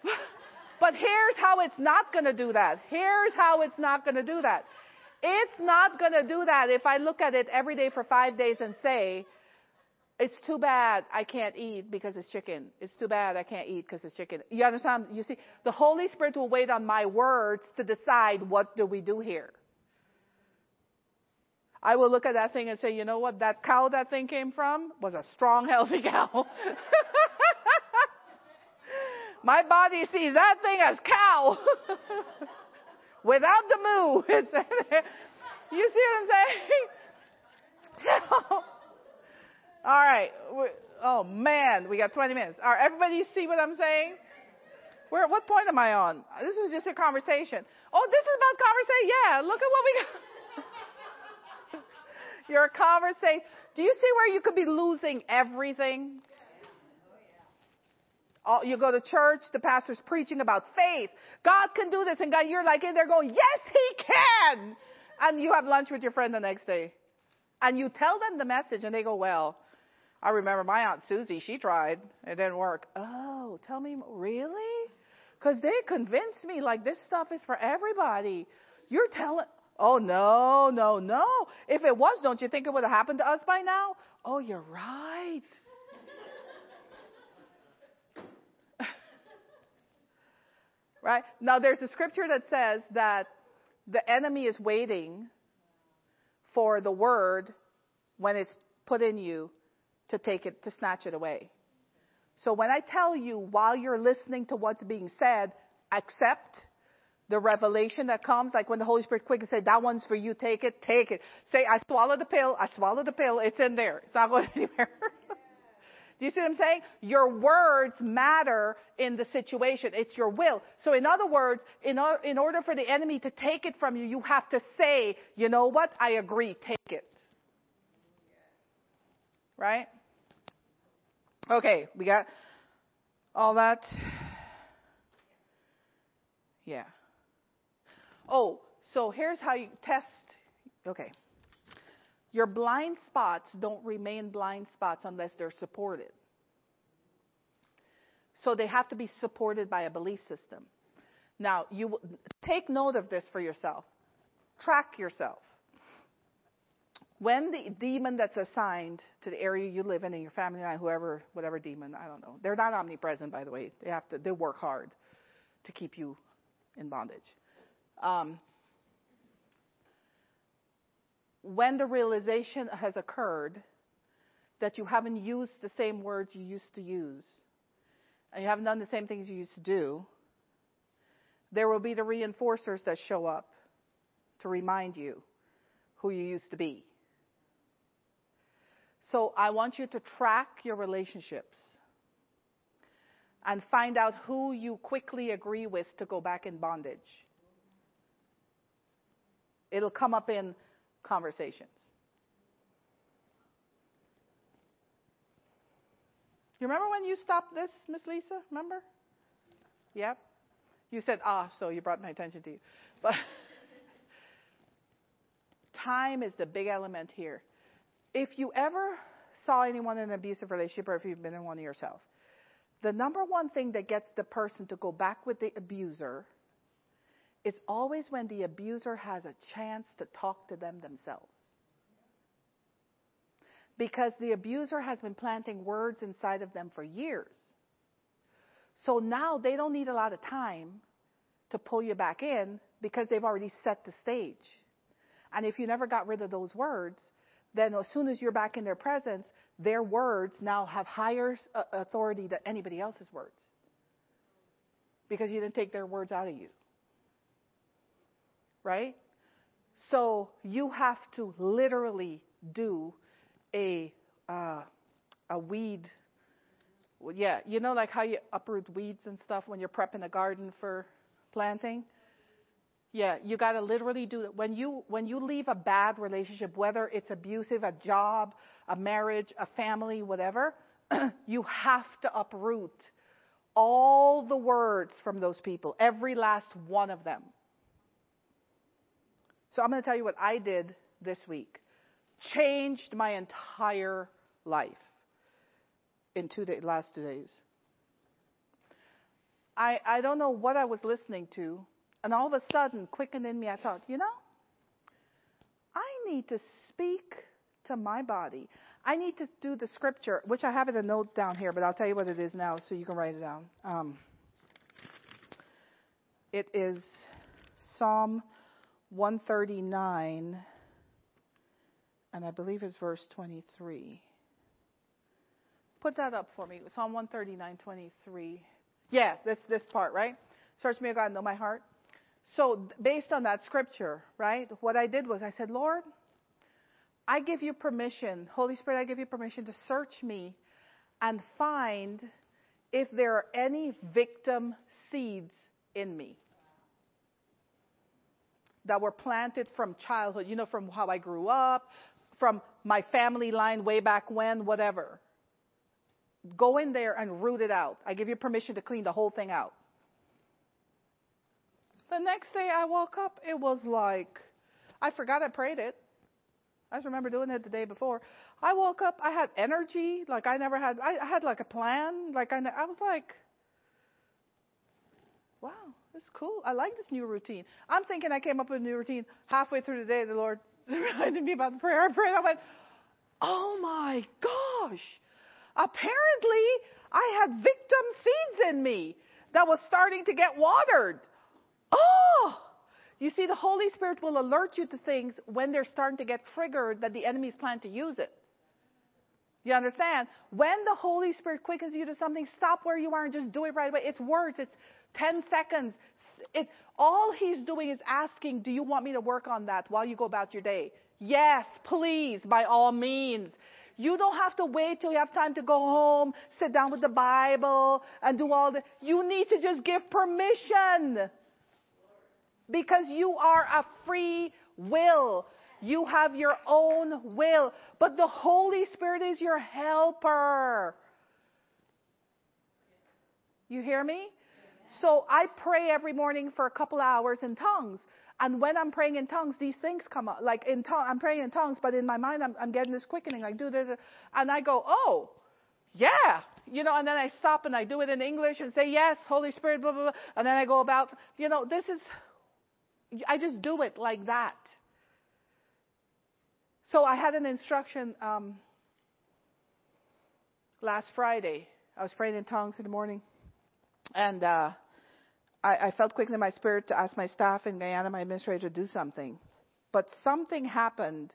but here's how it's not going to do that. Here's how it's not going to do that. It's not going to do that if I look at it every day for five days and say, it's too bad I can't eat because it's chicken. It's too bad I can't eat because it's chicken. You understand? You see, the Holy Spirit will wait on my words to decide what do we do here. I will look at that thing and say, you know what? That cow that thing came from was a strong, healthy cow. my body sees that thing as cow. Without the moo. you see what I'm saying? So, all right. Oh man, we got 20 minutes. All right, everybody see what I'm saying? Where, what point am I on? This was just a conversation. Oh, this is about conversation. Yeah, look at what we got. Your conversation. Do you see where you could be losing everything? You go to church, the pastor's preaching about faith. God can do this, and God, you're like in there going, yes, he can. And you have lunch with your friend the next day. And you tell them the message, and they go, well, I remember my Aunt Susie, she tried. It didn't work. Oh, tell me, really? Because they convinced me like this stuff is for everybody. You're telling, oh no, no, no. If it was, don't you think it would have happened to us by now? Oh, you're right. Right? Now there's a scripture that says that the enemy is waiting for the word when it's put in you to take it, to snatch it away. So when I tell you while you're listening to what's being said, accept the revelation that comes, like when the Holy Spirit quick and say, that one's for you, take it, take it. Say, I swallowed the pill, I swallowed the pill, it's in there. It's not going anywhere. Do you see what I'm saying? Your words matter in the situation. It's your will. So in other words, in, in order for the enemy to take it from you, you have to say, you know what? I agree, take it. Right? Okay, we got all that. Yeah. Oh, so here's how you test. Okay. Your blind spots don't remain blind spots unless they're supported. So they have to be supported by a belief system. Now, you take note of this for yourself. Track yourself. When the demon that's assigned to the area you live in and your family and whoever, whatever demon, I don't know. They're not omnipresent, by the way. They have to, they work hard to keep you in bondage. Um, when the realization has occurred that you haven't used the same words you used to use, and you haven't done the same things you used to do, there will be the reinforcers that show up to remind you who you used to be. So I want you to track your relationships and find out who you quickly agree with to go back in bondage. It'll come up in conversations. You remember when you stopped this, Miss Lisa? Remember? Yep. You said, ah, so you brought my attention to you. But time is the big element here. If you ever saw anyone in an abusive relationship or if you've been in one yourself, the number one thing that gets the person to go back with the abuser it's always when the abuser has a chance to talk to them themselves. Because the abuser has been planting words inside of them for years. So now they don't need a lot of time to pull you back in because they've already set the stage. And if you never got rid of those words, then as soon as you're back in their presence, their words now have higher uh, authority than anybody else's words. Because you didn't take their words out of you. Right? So you have to literally do a uh, a weed. Yeah, you know, like how you uproot weeds and stuff when you're prepping a garden for planting. Yeah, you got to literally do it. When you when you leave a bad relationship, whether it's abusive, a job, a marriage, a family, whatever, you have to uproot all the words from those people, every last one of them. So I'm going to tell you what I did this week. Changed my entire life in two days, last two days. I, I don't know what I was listening to, and all of a sudden, quickened in me, I thought, you know, I need to speak to my body. I need to do the scripture, which I have in a note down here, but I'll tell you what it is now so you can write it down. Um, it is Psalm 139, and I believe it's verse 23. Put that up for me. Psalm 139, 23. Yeah, this, this part, right? Search me, O God, know my heart. So, based on that scripture, right, what I did was I said, Lord, I give you permission, Holy Spirit, I give you permission to search me and find if there are any victim seeds in me that were planted from childhood, you know, from how I grew up, from my family line way back when, whatever. Go in there and root it out. I give you permission to clean the whole thing out. The next day I woke up, it was like, I forgot I prayed it. I just remember doing it the day before. I woke up, I had energy, like I never had, I, had like a plan, like I, I was like, wow, is cool. I like this new routine. I'm thinking I came up with a new routine halfway through the day. The Lord reminded me about the prayer I prayed. I went, oh my gosh, apparently I had victim seeds in me that was starting to get watered. Oh! You see, the Holy Spirit will alert you to things when they're starting to get triggered that the enemy's plan to use it. You understand? When the Holy Spirit quickens you to something, stop where you are and just do it right away. It's words. It's 10 seconds. It, all he's doing is asking, do you want me to work on that while you go about your day? Yes, please, by all means. You don't have to wait till you have time to go home, sit down with the Bible, and do all that. you need to just give permission. Because you are a free will. You have your own will. But the Holy Spirit is your helper. You hear me? So I pray every morning for a couple hours in tongues. And when I'm praying in tongues, these things come up. Like in tongues, I'm praying in tongues, but in my mind, I'm, I'm getting this quickening. Like do this, and I go, oh, yeah, you know. And then I stop and I do it in English and say yes, Holy Spirit, blah blah blah. And then I go about, you know, this is. I just do it like that. So I had an instruction um, last Friday. I was praying in tongues in the morning, and uh, I, I felt quickly in my spirit to ask my staff in Guyana, my administrator, to do something. But something happened.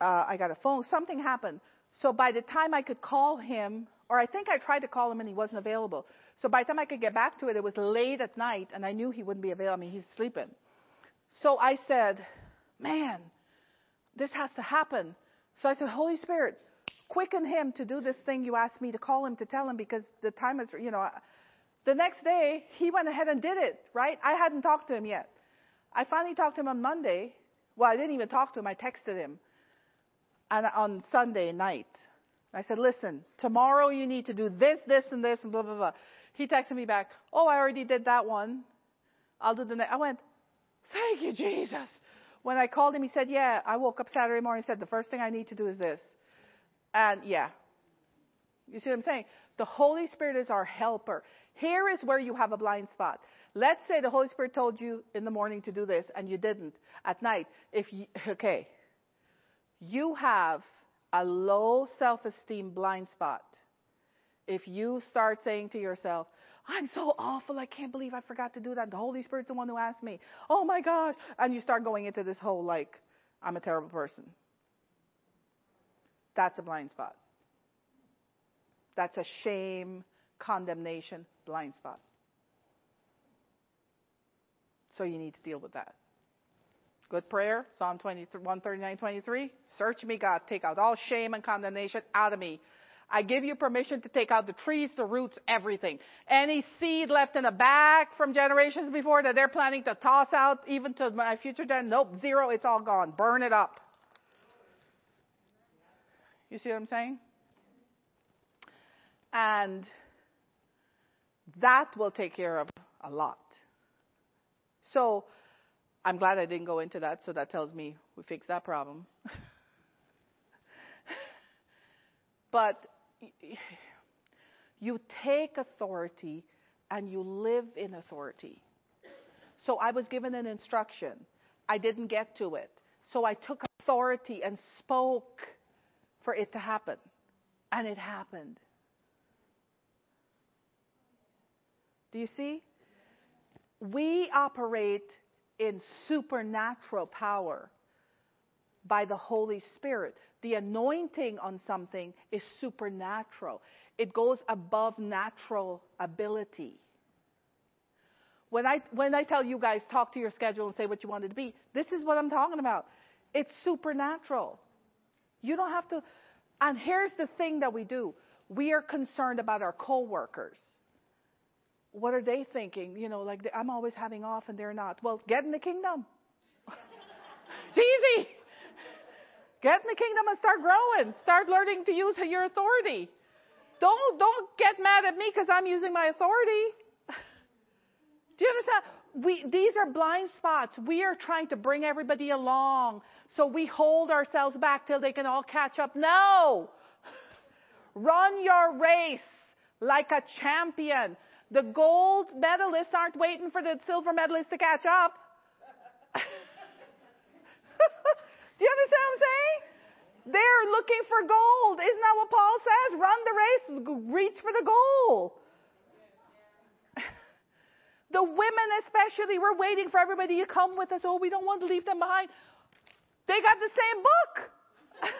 Uh, I got a phone. Something happened. So by the time I could call him, or I think I tried to call him and he wasn't available. So by the time I could get back to it, it was late at night, and I knew he wouldn't be available. I mean, he's sleeping. So I said, "Man, this has to happen." So I said, "Holy Spirit, quicken him to do this thing you asked me to call him to tell him because the time is, you know." The next day, he went ahead and did it, right? I hadn't talked to him yet. I finally talked to him on Monday. Well, I didn't even talk to him. I texted him and on Sunday night. I said, listen, tomorrow you need to do this, this, and this, and blah, blah, blah. He texted me back, oh, I already did that one. I'll do the next. I went, thank you, Jesus. When I called him, he said, yeah, I woke up Saturday morning and said, the first thing I need to do is this. And yeah. You see what I'm saying? The Holy Spirit is our helper. Here is where you have a blind spot. Let's say the Holy Spirit told you in the morning to do this and you didn't at night. If you, okay, you have a low self-esteem blind spot. if you start saying to yourself, I'm so awful, I can't believe I forgot to do that. The Holy Spirit's the one who asked me. Oh my gosh. And you start going into this whole like, I'm a terrible person. That's a blind spot. That's a shame, condemnation, blind spot. So you need to deal with that. Good prayer, Psalm 139, 23. Search me, God. Take out all shame and condemnation out of me. I give you permission to take out the trees, the roots, everything. Any seed left in the back from generations before that they're planning to toss out even to my future gen, nope, zero, it's all gone. Burn it up. You see what I'm saying? And that will take care of a lot. So, I'm glad I didn't go into that, so that tells me we fixed that problem. but you take authority and you live in authority. So I was given an instruction. I didn't get to it. So I took authority and spoke for it to happen. And it happened. Do you see? We operate in supernatural power by the Holy Spirit. The anointing on something is supernatural. It goes above natural ability. When I, when I tell you guys, talk to your schedule and say what you want it to be, this is what I'm talking about. It's supernatural. You don't have to, and here's the thing that we do. We are concerned about our coworkers. What are they thinking? You know, like I'm always having off and they're not. Well, get in the kingdom. it's easy. Get in the kingdom and start growing. Start learning to use your authority. Don't, don't get mad at me because I'm using my authority. Do you understand? We, these are blind spots. We are trying to bring everybody along. So we hold ourselves back till they can all catch up. No! Run your race like a champion. The gold medalists aren't waiting for the silver medalists to catch up. Do you understand what I'm saying? They're looking for gold. Isn't that what Paul says? Run the race, reach for the goal. the women, especially, were waiting for everybody to come with us. Oh, we don't want to leave them behind. They got the same book.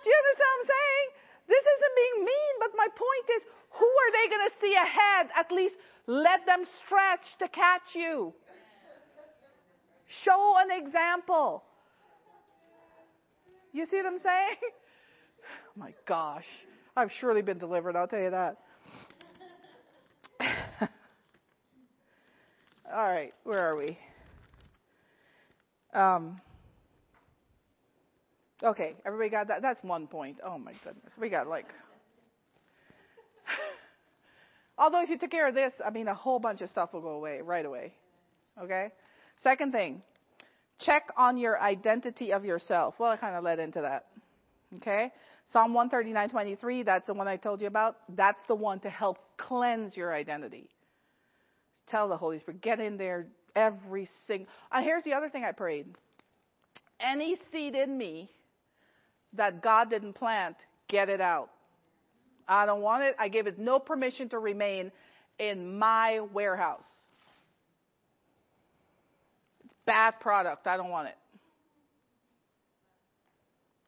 Do you understand what I'm saying? This isn't being mean, but my point is, who are they going to see ahead? At least let them stretch to catch you. Show an example. You see what I'm saying? Oh my gosh. I've surely been delivered, I'll tell you that. All right, where are we? Um, okay, everybody got that? That's one point. Oh my goodness. We got like. Although if you took care of this, I mean, a whole bunch of stuff will go away right away. Okay? Second thing, check on your identity of yourself. Well, I kind of led into that. Okay? Psalm 139:23, that's the one I told you about. That's the one to help cleanse your identity. Tell the Holy Spirit, get in there every single. And here's the other thing I prayed. Any seed in me that God didn't plant, get it out. I don't want it. I gave it no permission to remain in my warehouse It's bad product. I don't want it.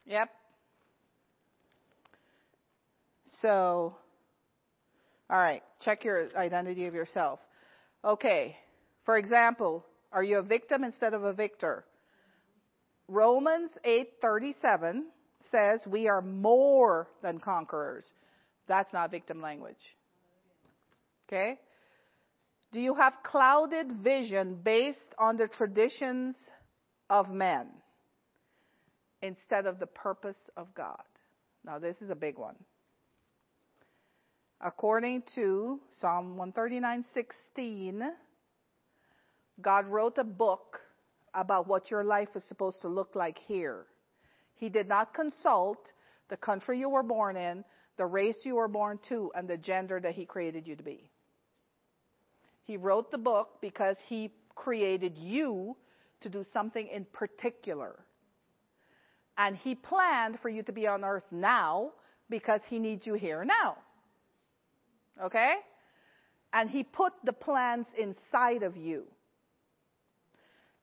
Yep. So, all right, check your identity of yourself. Okay, for example, are you a victim instead of a victor? Romans 8:37 says we are more than conquerors. That's not victim language. Okay? Do you have clouded vision based on the traditions of men instead of the purpose of God? Now, this is a big one. According to Psalm 139:16, God wrote a book about what your life is supposed to look like here. He did not consult the country you were born in, the race you were born to, and the gender that He created you to be. He wrote the book because he created you to do something in particular. And he planned for you to be on earth now because he needs you here now. Okay? And he put the plans inside of you.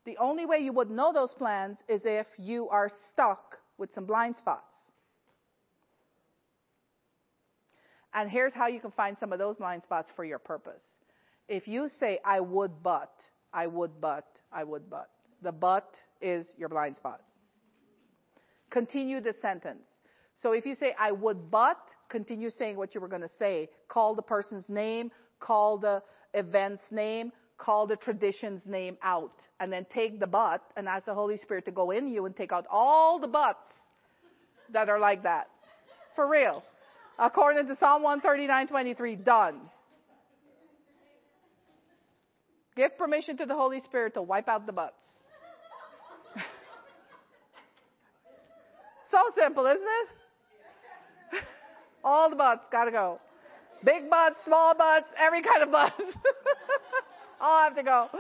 The only way you would know those plans is if you are stuck with some blind spots. And here's how you can find some of those blind spots for your purpose. If you say, I would but, I would but, I would but, the but is your blind spot. Continue the sentence. So if you say, I would but, continue saying what you were going to say. Call the person's name, call the event's name, call the tradition's name out. And then take the but and ask the Holy Spirit to go in you and take out all the buts that are like that. For real. According to Psalm 139:23, done. Give permission to the Holy Spirit to wipe out the butts. so simple, isn't it? All the butts gotta go. Big butts, small butts, every kind of butts. Oh, all have to go.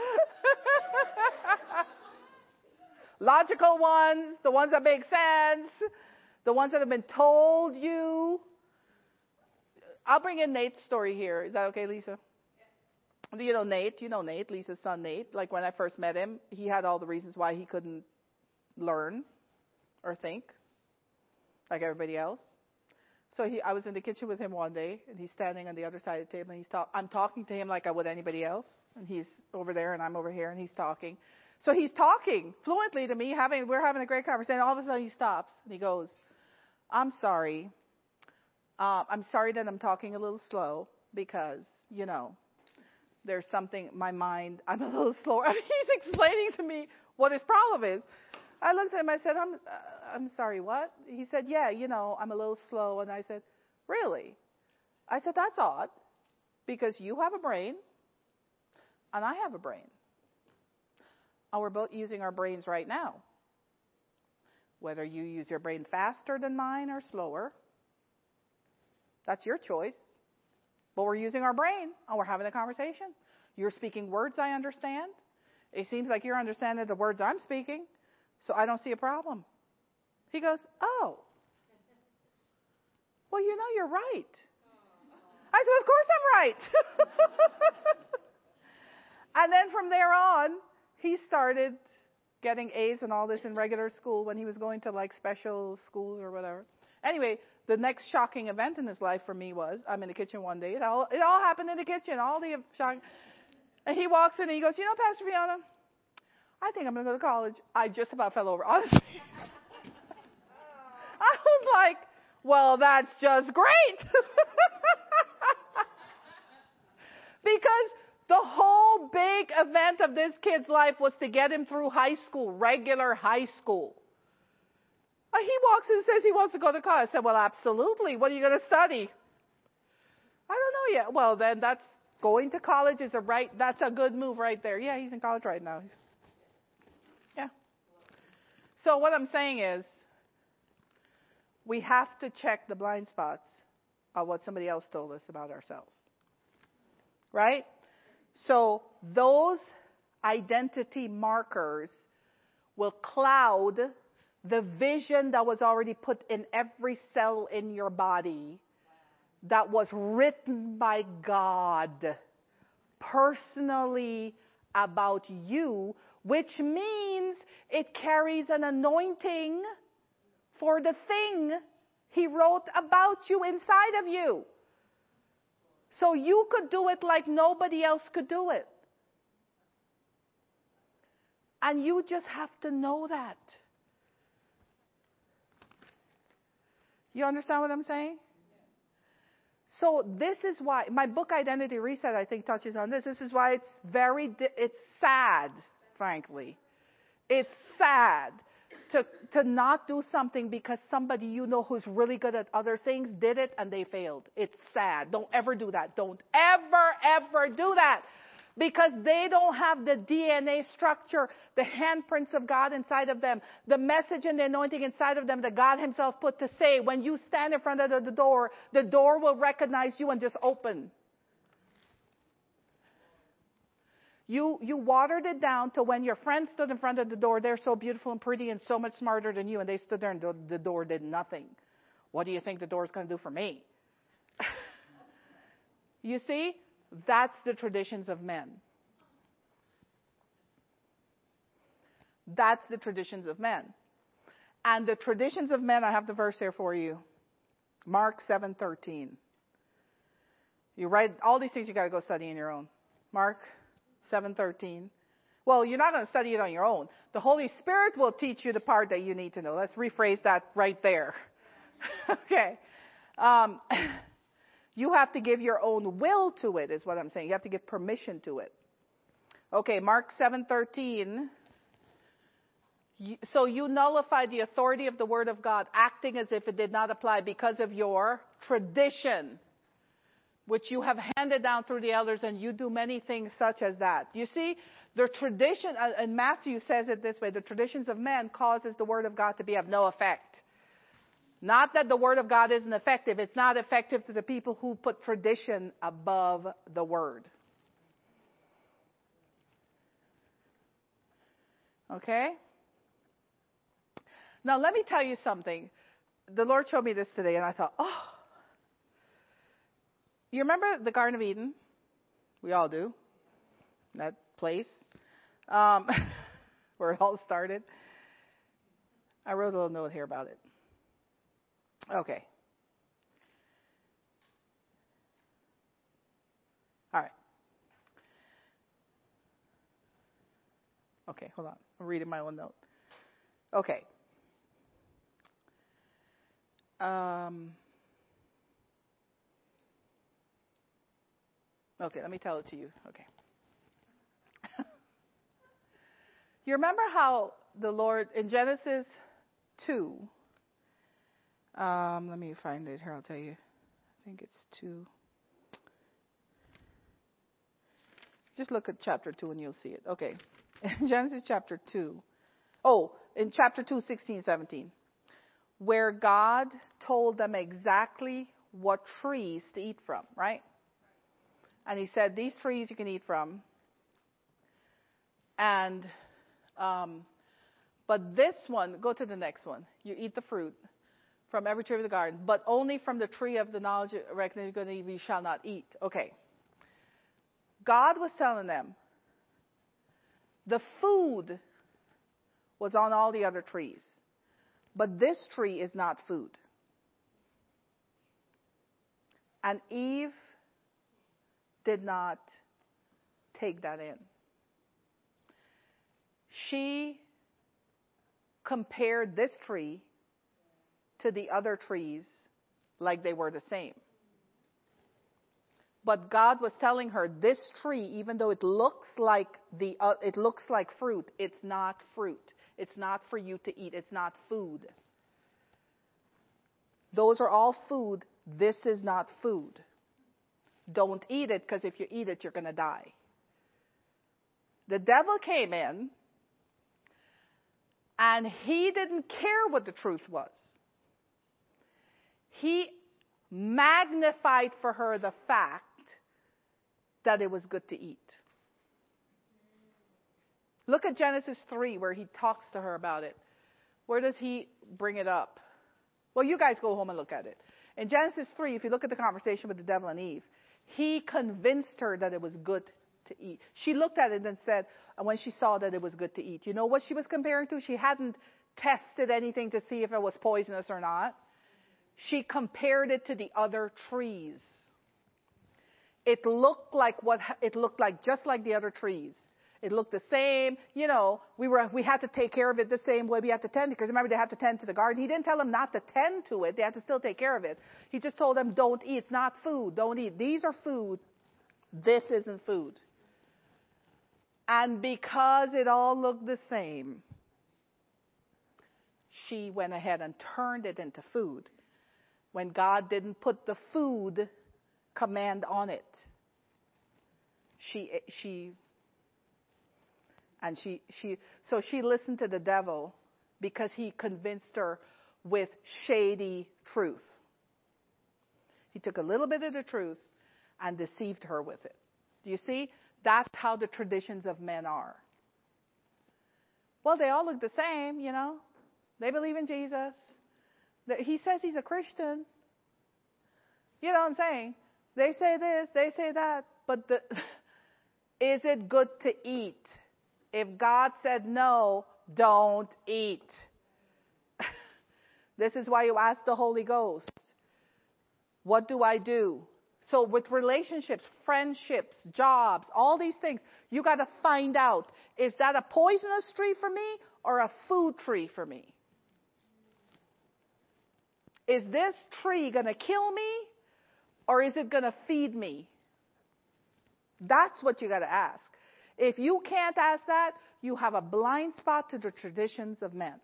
Logical ones, the ones that make sense, the ones that have been told you. I'll bring in Nate's story here. Is that okay, Lisa? You know Nate, you know Nate, Lisa's son Nate. Like when I first met him, he had all the reasons why he couldn't learn or think like everybody else. So he, I was in the kitchen with him one day, and he's standing on the other side of the table, and he's talk, I'm talking to him like I would anybody else, and he's over there, and I'm over here, and he's talking. So he's talking fluently to me, having we're having a great conversation. All of a sudden, he stops and he goes, "I'm sorry. Uh, I'm sorry that I'm talking a little slow because you know there's something my mind. I'm a little slower. I mean, he's explaining to me what his problem is. I looked at him. I said, "I'm, uh, I'm sorry. What?" He said, "Yeah, you know, I'm a little slow." And I said, "Really?" I said, "That's odd, because you have a brain, and I have a brain, and we're both using our brains right now. Whether you use your brain faster than mine or slower, that's your choice. But we're using our brain, and we're having a conversation. You're speaking words I understand. It seems like you're understanding the words I'm speaking." So I don't see a problem. He goes, Oh. Well, you know, you're right. I said, Of course I'm right. and then from there on, he started getting A's and all this in regular school when he was going to like special schools or whatever. Anyway, the next shocking event in his life for me was I'm in the kitchen one day. It all it all happened in the kitchen. All the shocking. And he walks in and he goes, "You know, Pastor Fiona, I think I'm going to go to college. I just about fell over, honestly. I was like, well, that's just great. because the whole big event of this kid's life was to get him through high school, regular high school. Uh, he walks and says he wants to go to college. I said, well, absolutely. What are you going to study? I don't know yet. Well, then that's going to college is a right, that's a good move right there. Yeah, he's in college right now. He's so what I'm saying is, we have to check the blind spots of what somebody else told us about ourselves. Right? So those identity markers will cloud the vision that was already put in every cell in your body that was written by God personally about you, which means it carries an anointing for the thing he wrote about you inside of you. So you could do it like nobody else could do it. And you just have to know that. You understand what I'm saying? So this is why my book Identity Reset I think touches on this. This is why it's very it's sad, frankly. It's sad to, to not do something because somebody you know who's really good at other things did it and they failed. It's sad. Don't ever do that. Don't ever, ever do that. Because they don't have the DNA structure, the handprints of God inside of them, the message and the anointing inside of them that God Himself put to say, when you stand in front of the door, the door will recognize you and just open. You, you watered it down to when your friends stood in front of the door, they're so beautiful and pretty and so much smarter than you, and they stood there and the, door did nothing. What do you think the door's going to do for me? you see, that's the traditions of men. That's the traditions of men. And the traditions of men, I have the verse here for you. Mark 7:13. You write all these things you got to go study on your own. Mark 7:13. Well, you're not going to study it on your own. The Holy Spirit will teach you the part that you need to know. Let's rephrase that right there. okay. Um, you have to give your own will to it, is what I'm saying. You have to give permission to it. Okay, Mark 7:13 so you nullify the authority of the Word of God, acting as if it did not apply because of your tradition, which you have handed down through the elders, and you do many things such as that. You see, the tradition, uh, and Matthew says it this way, the traditions of men causes the Word of God to be of no effect. Not that the Word of God isn't effective, it's not effective to the people who put tradition above the Word. Okay? Now, let me tell you something. The Lord showed me this today, and I thought, oh. You remember the Garden of Eden? We all do. That place um, where it all started. I wrote a little note here about it. Okay. All right. Okay, hold on. I'm reading my own note. Okay. Um, okay, let me tell it to you. Okay. you remember how the Lord, in Genesis 2, um, let me find it here, I'll tell you. I think it's 2. Just look at chapter 2 and you'll see it. Okay. Genesis chapter 2. Oh, in chapter 2, 16, 17 where God told them exactly what trees to eat from, right? And he said, These trees you can eat from. And, um, but this one, go to the next one. You eat the fruit from every tree of the garden, but only from the tree of the knowledge of recognition good and evil you shall not eat. Okay. God was telling them the food was on all the other trees. But this tree is not food. And Eve did not take that in. She compared this tree to the other trees like they were the same. But God was telling her this tree, even though it looks like the, uh, it looks like fruit, it's not fruit. It's not for you to eat. It's not food. Those are all food. This is not food. Don't eat it because if you eat it, you're going to die. The devil came in and he didn't care what the truth was. He magnified for her the fact that it was good to eat. Look at Genesis 3 where he talks to her about it. Where does he bring it up? Well, you guys go home and look at it. In Genesis 3, if you look at the conversation with the devil and Eve, he convinced her that it was good to eat. She looked at it and said, and when she saw that it was good to eat, you know what she was comparing to? She hadn't tested anything to see if it was poisonous or not. She compared it to the other trees. It looked like what, it looked like just like the other trees. It looked the same. You know, we were, we had to take care of it the same way we had to tend because remember they had to tend to the garden. He didn't tell them not to tend to it. They had to still take care of it. He just told them don't eat. It's not food. Don't eat. These are food. This isn't food. And because it all looked the same, she went ahead and turned it into food when God didn't put the food command on it. She, she and she, she, so she listened to the devil because he convinced her with shady truth. He took a little bit of the truth and deceived her with it. Do you see? That's how the traditions of men are. Well, they all look the same, you know. They believe in Jesus. He says he's a Christian. You know what I'm saying? They say this, they say that, but the, is it good to eat? If God said no, don't eat. this is why you ask the Holy Ghost. What do I do? So with relationships, friendships, jobs, all these things, you gotta find out, is that a poisonous tree for me or a food tree for me? Is this tree gonna kill me or is it gonna feed me? That's what you gotta ask. If you can't ask that, you have a blind spot to the traditions of men.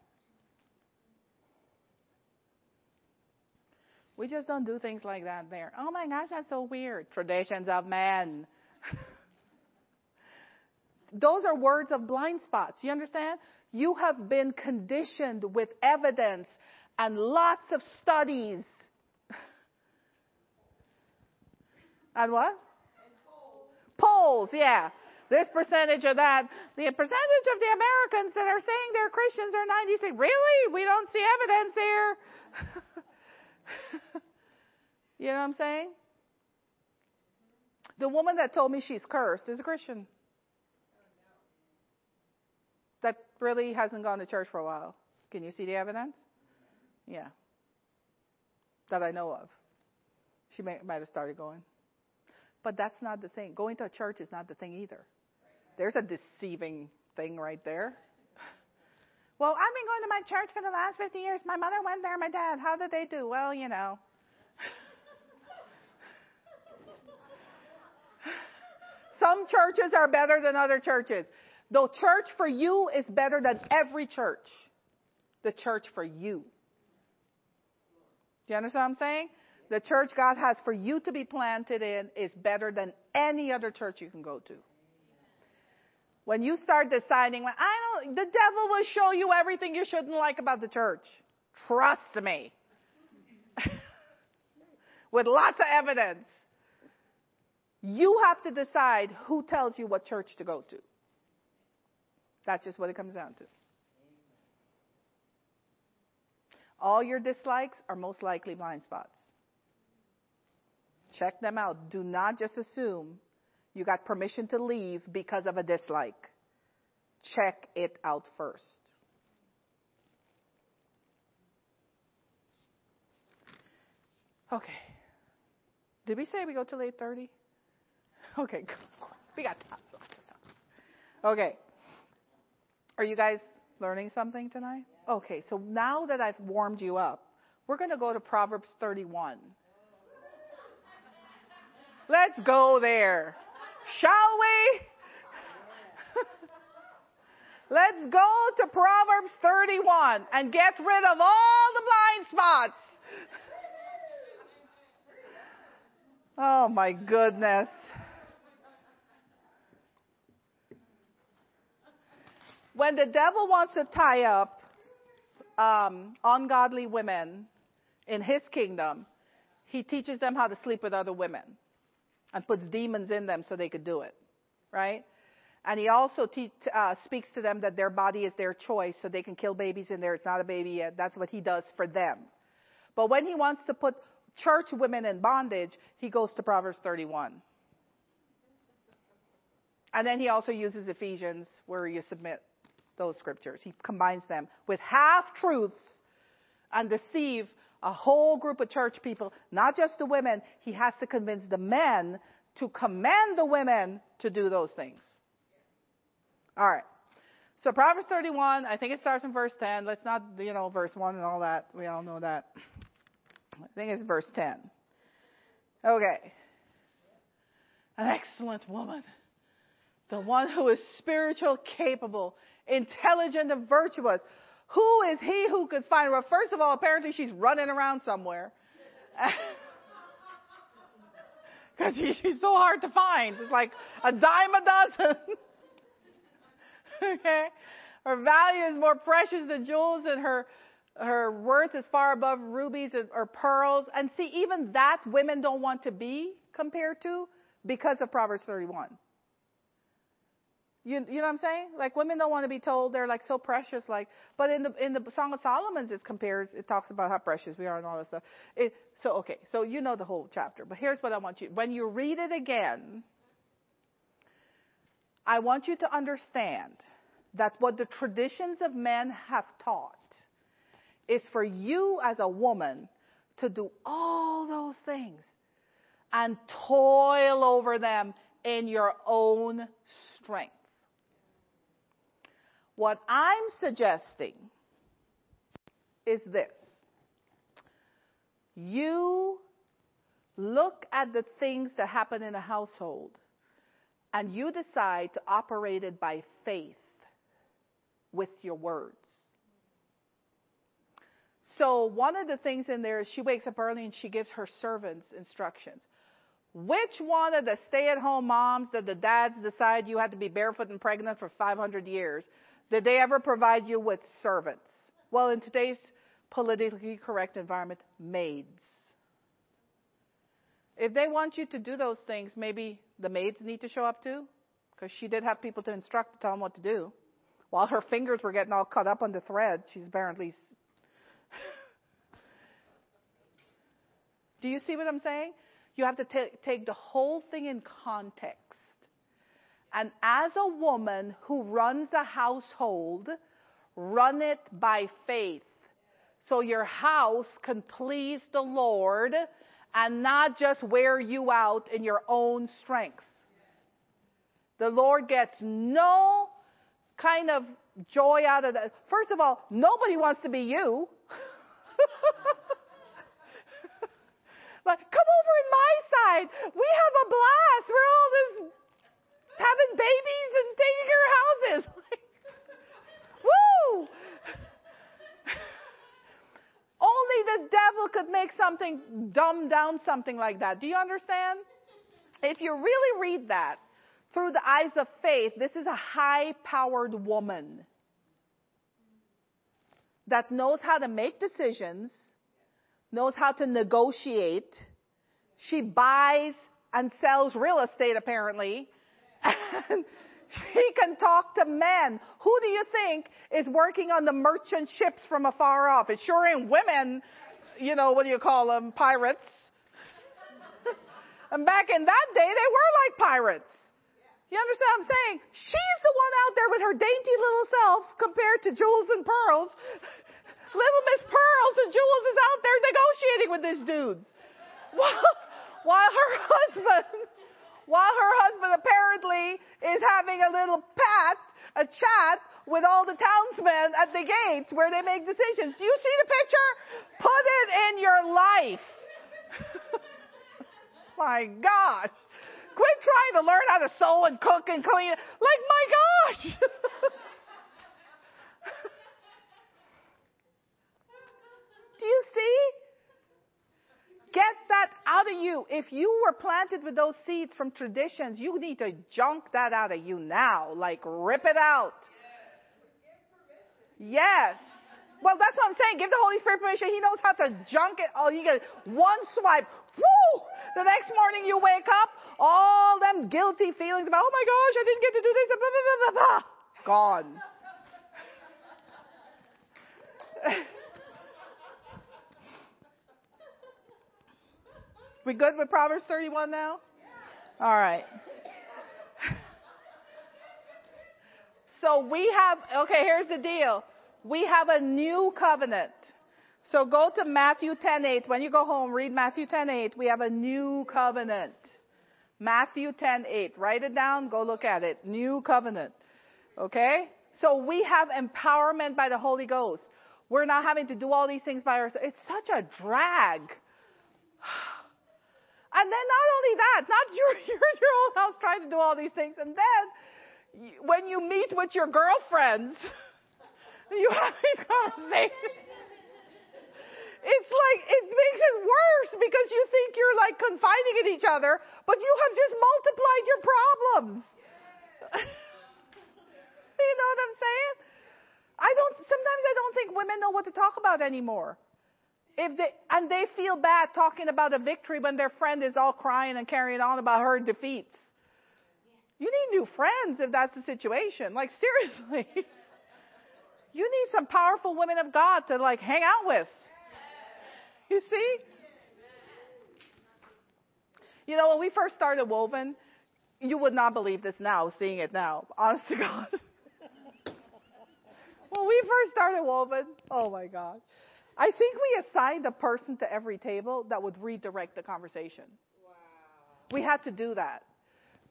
We just don't do things like that there. Oh my gosh, that's so weird. Traditions of men. Those are words of blind spots. You understand? You have been conditioned with evidence and lots of studies. and what? And polls. polls, yeah. This percentage of that. The percentage of the Americans that are saying they're Christians are 96. Really? We don't see evidence here. you know what I'm saying? The woman that told me she's cursed is a Christian. That really hasn't gone to church for a while. Can you see the evidence? Yeah. That I know of. She may, might have started going. But that's not the thing. Going to a church is not the thing either. There's a deceiving thing right there. Well, I've been going to my church for the last 50 years. My mother went there, my dad. How did they do? Well, you know. Some churches are better than other churches. The church for you is better than every church. The church for you. Do you understand what I'm saying? The church God has for you to be planted in is better than any other church you can go to. When you start deciding, well, I don't, the devil will show you everything you shouldn't like about the church. Trust me. With lots of evidence. You have to decide who tells you what church to go to. That's just what it comes down to. All your dislikes are most likely blind spots. Check them out. Do not just assume you got permission to leave because of a dislike. Check it out first. Okay. Did we say we go till 8:30? Okay, we got time. Okay. Are you guys learning something tonight? Okay, so now that I've warmed you up, we're going to go to Proverbs 31. Let's go there. Shall we? Let's go to Proverbs 31 and get rid of all the blind spots. Oh my goodness. When the devil wants to tie up um, ungodly women in his kingdom, he teaches them how to sleep with other women and puts demons in them so they could do it, right? And he also te- uh, speaks to them that their body is their choice, so they can kill babies in there. It's not a baby yet. That's what he does for them. But when he wants to put church women in bondage, he goes to Proverbs 31. And then he also uses Ephesians, where you submit those scriptures. He combines them with half truths and deceive a whole group of church people, not just the women. He has to convince the men to command the women to do those things. All right. So Proverbs 31, I think it starts in verse 10. Let's not, you know, verse 1 and all that. We all know that. I think it's verse 10. Okay. An excellent woman. The one who is spiritual, capable, intelligent, and virtuous who is he who could find her? Well, first of all, apparently she's running around somewhere. Because she, she's so hard to find. It's like a dime a dozen. okay? Her value is more precious than jewels, and her her worth is far above rubies or pearls. And see, even that women don't want to be compared to because of Proverbs 31. You, you know what I'm saying? Like women don't want to be told they're like so precious. Like, but in the in the Song of Solomon's, it compares. It talks about how precious we are and all this stuff. It, so okay, so you know the whole chapter. But here's what I want you. When you read it again, I want you to understand that what the traditions of men have taught is for you as a woman to do all those things and toil over them in your own strength. What I'm suggesting is this. You look at the things that happen in a household and you decide to operate it by faith with your words. So one of the things in there is she wakes up early and she gives her servants instructions. Which one of the stay-at-home moms that the dads decide you had to be barefoot and pregnant for 500 years did they ever provide you with servants? Well, in today's politically correct environment, maids. If they want you to do those things, maybe the maids need to show up too, because she did have people to instruct to tell them what to do. While her fingers were getting all cut up on the thread, she's apparently. do you see what I'm saying? You have to t- take the whole thing in context. And as a woman who runs a household, run it by faith. So your house can please the Lord and not just wear you out in your own strength. The Lord gets no kind of joy out of that. First of all, nobody wants to be you. like, come over in my side. We have a blast. We're all this having babies and taking care of houses. Woo! Only the devil could make something dumb down something like that. Do you understand? If you really read that through the eyes of faith, this is a high powered woman that knows how to make decisions, knows how to negotiate. She buys and sells real estate apparently. And she can talk to men. Who do you think is working on the merchant ships from afar off? It sure ain't women, you know, what do you call them? Pirates. and back in that day, they were like pirates. You understand what I'm saying? She's the one out there with her dainty little self compared to jewels and Pearls. little Miss Pearls and Jewels is out there negotiating with these dudes. While, while her husband while her husband apparently is having a little pat, a chat with all the townsmen at the gates where they make decisions. Do you see the picture? Put it in your life. my gosh. Quit trying to learn how to sew and cook and clean. Like, my gosh. Do you see? Get that out of you. If you were planted with those seeds from traditions, you need to junk that out of you now. Like rip it out. Yes. Well, that's what I'm saying. Give the Holy Spirit permission. He knows how to junk it. Oh, you get one swipe. Woo! The next morning you wake up, all them guilty feelings about, oh my gosh, I didn't get to do this. Blah, blah, blah, blah, Gone. We good with Proverbs 31 now? All right. So we have, okay, here's the deal. We have a new covenant. So go to Matthew 10:8. When you go home, read Matthew 10:8. We have a new covenant. Matthew 10:8. Write it down. Go look at it. New covenant. Okay? So we have empowerment by the Holy Ghost. We're not having to do all these things by ourselves. It's such a drag. And then not only that, not you're, in your own house trying to do all these things, and then when you meet with your girlfriends, you have these conversations. It's like, it makes it worse because you think you're like confiding in each other, but you have just multiplied your problems. you know what I'm saying? I don't, sometimes I don't think women know what to talk about anymore. If they, and they feel bad talking about a victory when their friend is all crying and carrying on about her defeats. You need new friends if that's the situation. Like seriously. you need some powerful women of God to like hang out with. You see? You know, when we first started Woven, you would not believe this now, seeing it now. Honest to God. when we first started Woven, oh my God. I think we assigned a person to every table that would redirect the conversation. Wow. We had to do that.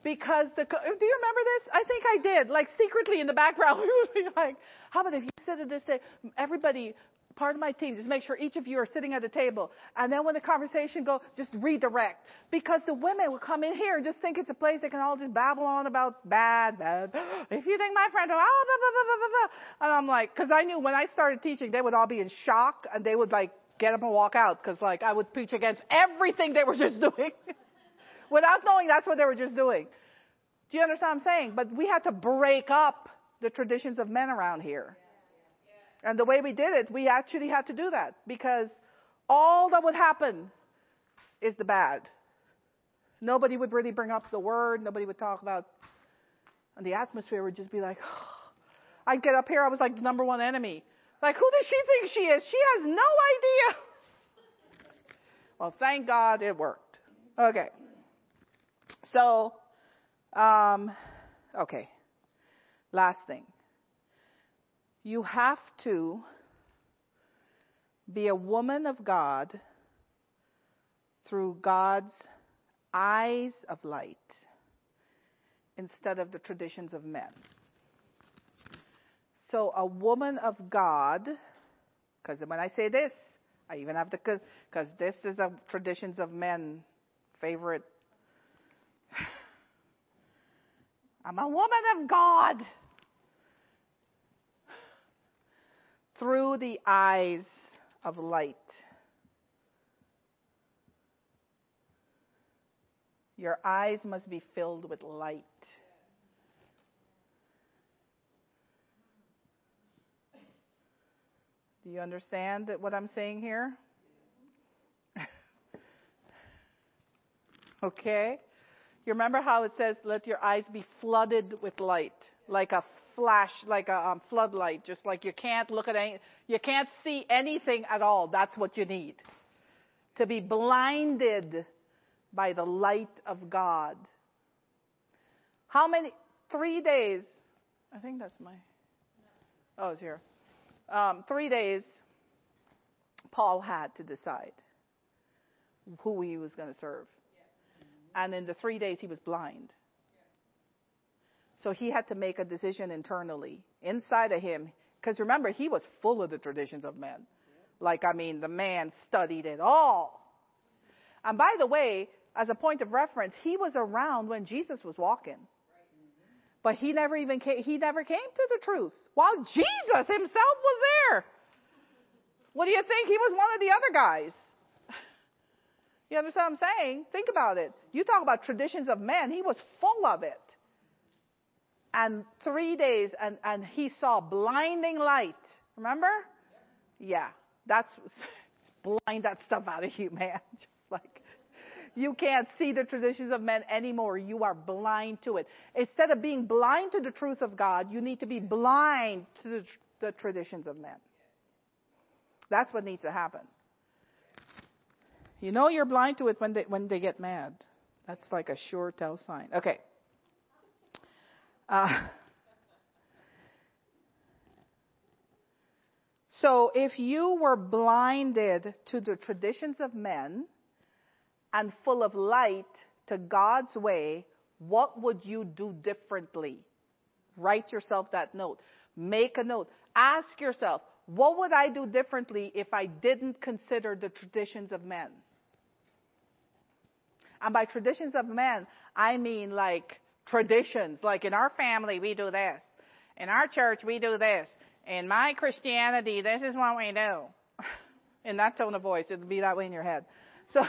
Because the, do you remember this? I think I did. Like secretly in the background, we would be like, how about if you sit at this table, everybody part of my team, just make sure each of you are sitting at a table. And then when the conversation go, just redirect. Because the women will come in here and just think it's a place they can all just babble on about bad, bad. If you think my friend, oh, ah, blah, blah, blah, blah, blah. And I'm like, cause I knew when I started teaching, they would all be in shock and they would like get up and walk out. Cause like I would preach against everything they were just doing. Without knowing that's what they were just doing. Do you understand what I'm saying? But we had to break up the traditions of men around here. And the way we did it, we actually had to do that because all that would happen is the bad. Nobody would really bring up the word. Nobody would talk about, and the atmosphere would just be like, oh. I'd get up here, I was like the number one enemy. Like, who does she think she is? She has no idea. Well, thank God it worked. Okay. So, um, okay. Last thing you have to be a woman of God through God's eyes of light instead of the traditions of men. So, a woman of God, because when I say this, I even have to, because this is a traditions of men favorite. I'm a woman of God. Through the eyes of light. Your eyes must be filled with light. Do you understand what I'm saying here? okay? You remember how it says, let your eyes be flooded with light, like a flash, like a um, floodlight, just like you can't look at any, you can't see anything at all. That's what you need. To be blinded by the light of God. How many? Three days. I think that's my. Oh, it's here. Um, three days. Paul had to decide who he was going to serve. And in the three days, he was blind. So he had to make a decision internally, inside of him. Because remember, he was full of the traditions of men. Like, I mean, the man studied it all. And by the way, as a point of reference, he was around when Jesus was walking. But he never even came, he never came to the truth. While Jesus himself was there. What do you think? He was one of the other guys. You understand what I'm saying? Think about it. You talk about traditions of men. He was full of it and three days and, and he saw blinding light. Remember? Yeah. That's blind that stuff out of you, man. Just like you can't see the traditions of men anymore. You are blind to it. Instead of being blind to the truth of God, you need to be blind to the, the traditions of men. That's what needs to happen. You know you're blind to it when they when they get mad. That's like a sure tell sign. Okay. Uh, so if you were blinded to the traditions of men and full of light to God's way, what would you do differently? Write yourself that note. Make a note. Ask yourself, what would I do differently if I didn't consider the traditions of men? And by traditions of men, I mean like traditions. Like in our family, we do this. In our church, we do this. In my Christianity, this is what we do. In that tone of voice, it'll be that way in your head. So,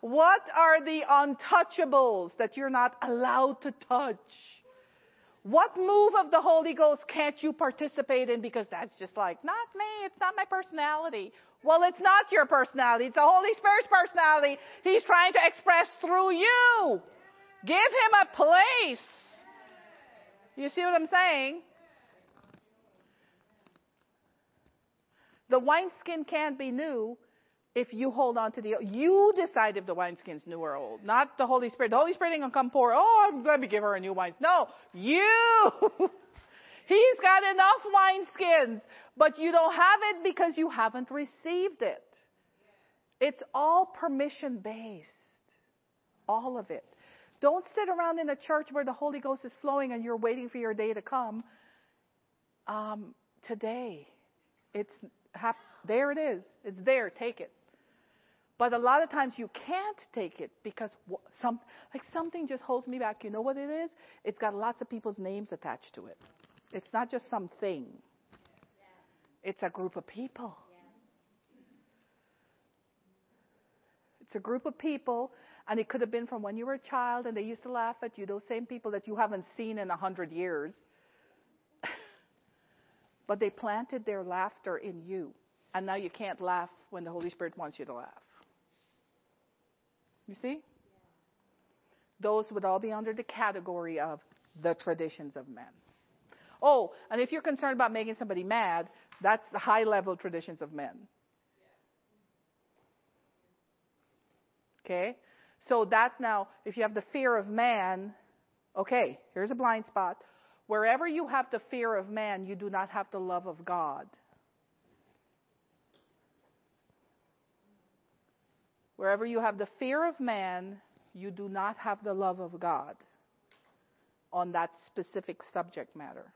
what are the untouchables that you're not allowed to touch? What move of the Holy Ghost can't you participate in because that's just like, not me, it's not my personality. Well, it's not your personality. It's the Holy Spirit's personality. He's trying to express through you. Give him a place. You see what I'm saying? The wineskin can't be new if you hold on to the old. you decide if the wineskin's new or old, not the Holy Spirit. The Holy Spirit ain't gonna come pour, oh, let me give her a new wine. No, you. He's got enough wineskins, but you don't have it because you haven't received it. It's all permission based. All of it. Don't sit around in a church where the Holy Ghost is flowing and you're waiting for your day to come. Um, today, it's hap- there. It is. It's there. Take it. But a lot of times you can't take it because some, like something just holds me back. You know what it is? It's got lots of people's names attached to it. It's not just something. It's a group of people. It's a group of people, and it could have been from when you were a child and they used to laugh at you, those same people that you haven't seen in a hundred years. but they planted their laughter in you, and now you can't laugh when the Holy Spirit wants you to laugh. You see? Those would all be under the category of the traditions of men. Oh, and if you're concerned about making somebody mad, that's the high level traditions of men. Okay? So that's now, if you have the fear of man, okay, here's a blind spot. Wherever you have the fear of man, you do not have the love of God. Wherever you have the fear of man, you do not have the love of God on that specific subject matter.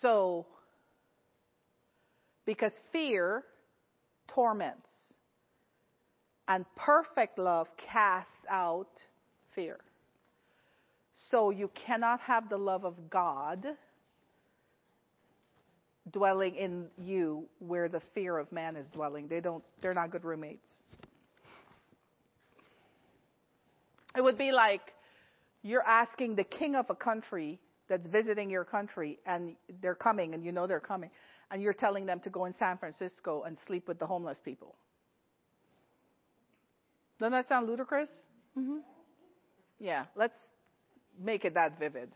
So, because fear torments, and perfect love casts out fear. So you cannot have the love of God dwelling in you where the fear of man is dwelling. They don't, they're not good roommates. It would be like you're asking the king of a country that's visiting your country and they're coming and you know they're coming and you're telling them to go in San Francisco and sleep with the homeless people. Doesn't that sound ludicrous? Mm-hmm. Yeah, let's make it that vivid.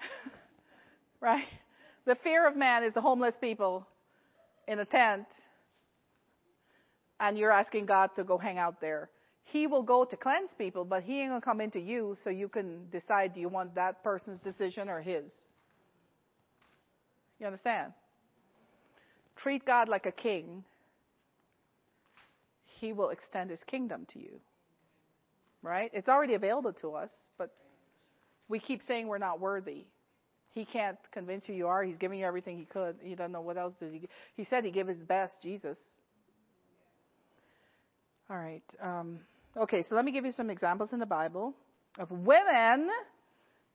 right? The fear of man is the homeless people in a tent, and you're asking God to go hang out there. He will go to cleanse people, but he ain't gonna come into you so you can decide do you want that person's decision or his. You understand? Treat God like a king. He will extend his kingdom to you. Right? It's already available to us, but we keep saying we're not worthy. He can't convince you you are. He's giving you everything he could. He doesn't know what else does he. He said he gave his best, Jesus. All right. Um, okay, so let me give you some examples in the Bible of women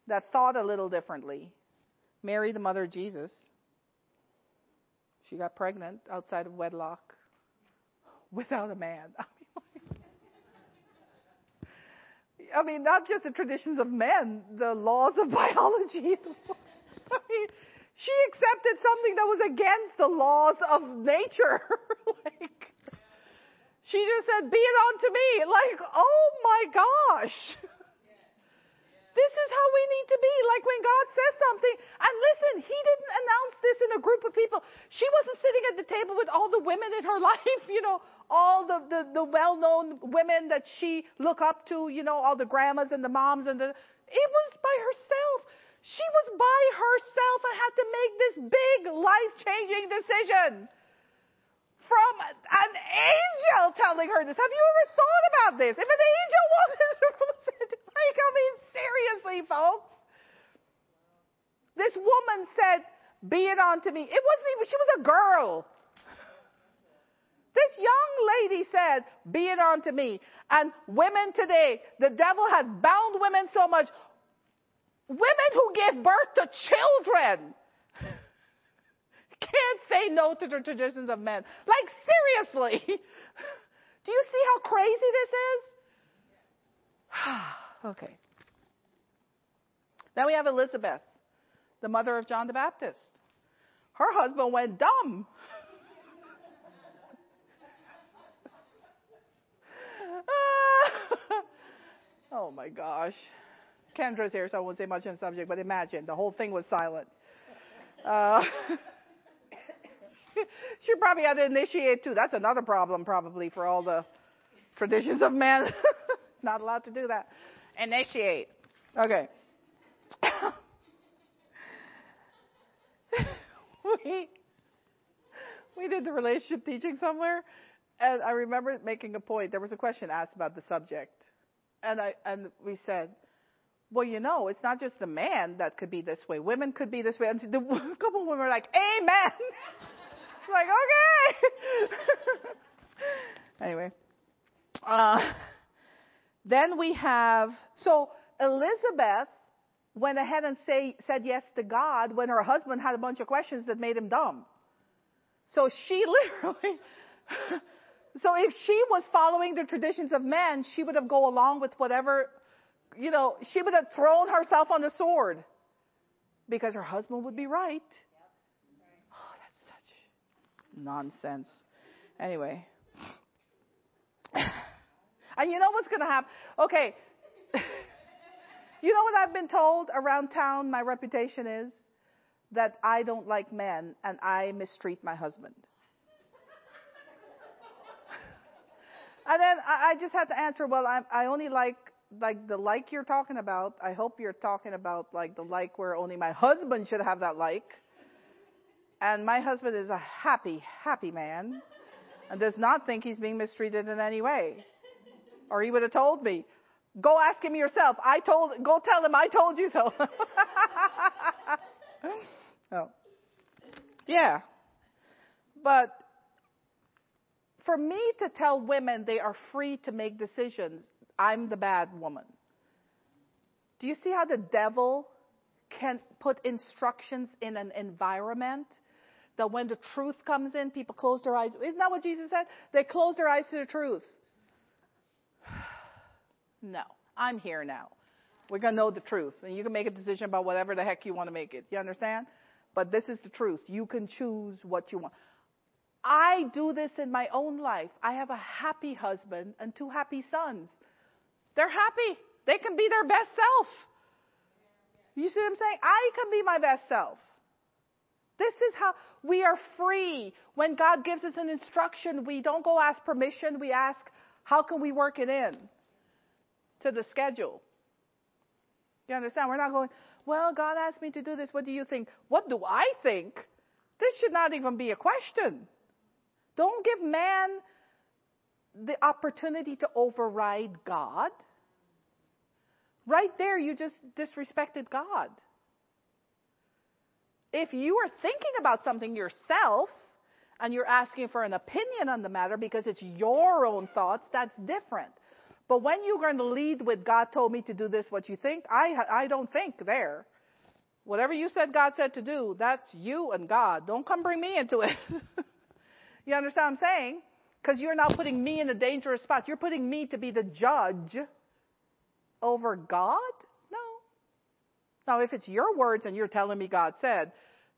that thought a little differently. Mary, the mother of Jesus, she got pregnant outside of wedlock without a man. I mean, not just the traditions of men, the laws of biology. I mean, she accepted something that was against the laws of nature. like, she just said, be it unto me. Like, oh my gosh. This is how we need to be. Like when God says something, and listen, He didn't announce this in a group of people. She wasn't sitting at the table with all the women in her life, you know, all the, the, the well-known women that she look up to, you know, all the grandmas and the moms and the, it was by herself. She was by herself and had to make this big life changing decision from an angel telling her this. Have you ever thought about this? If an angel wasn't like, I mean, seriously, folks. This woman said, be it unto me. It wasn't even, she was a girl. This young lady said, be it unto me. And women today, the devil has bound women so much. Women who give birth to children can't say no to the traditions of men. Like, seriously. Do you see how crazy this is? okay. Then we have Elizabeth, the mother of John the Baptist. Her husband went dumb. oh my gosh. Kendra's here, so I won't say much on the subject, but imagine the whole thing was silent. Uh, she probably had to initiate too. That's another problem, probably, for all the traditions of men. Not allowed to do that. Initiate. Okay. we we did the relationship teaching somewhere, and I remember making a point. There was a question asked about the subject, and I and we said, well, you know, it's not just the man that could be this way. Women could be this way. And the, a couple of women were like, Amen. Like, okay. anyway. Uh, then we have, so Elizabeth went ahead and say, said yes to God when her husband had a bunch of questions that made him dumb. So she literally, so if she was following the traditions of men, she would have go along with whatever, you know, she would have thrown herself on the sword because her husband would be right. Nonsense. Anyway. and you know what's going to happen? Okay. you know what I've been told around town my reputation is? that I don't like men and I mistreat my husband. and then I, I, just had to answer, well, I, I only like like the like you're talking about. I hope you're talking about like the like where only my husband should have that like. And my husband is a happy, happy man and does not think he's being mistreated in any way. Or he would have told me, go ask him yourself. I told, go tell him I told you so. Oh. Yeah. But for me to tell women they are free to make decisions, I'm the bad woman. Do you see how the devil can put instructions in an environment that when the truth comes in, people close their eyes? Isn't that what Jesus said? They close their eyes to the truth. No, I'm here now. We're going to know the truth, and you can make a decision about whatever the heck you want to make it. You understand? But this is the truth. You can choose what you want. I do this in my own life. I have a happy husband and two happy sons. They're happy. They can be their best self. You see what I'm saying? I can be my best self. This is how we are free. When God gives us an instruction, we don't go ask permission. We ask, how can we work it in to the schedule? You understand? We're not going, well, God asked me to do this. What do you think? What do I think? This should not even be a question. Don't give man the opportunity to override God. Right there, you just disrespected God. If you are thinking about something yourself and you're asking for an opinion on the matter because it's your own thoughts, that's different. But when you're going to lead with God told me to do this, what you think, I, I don't think there. Whatever you said God said to do, that's you and God. Don't come bring me into it. you understand what I'm saying? Because you're now putting me in a dangerous spot. You're putting me to be the judge over God? No. Now, if it's your words and you're telling me God said,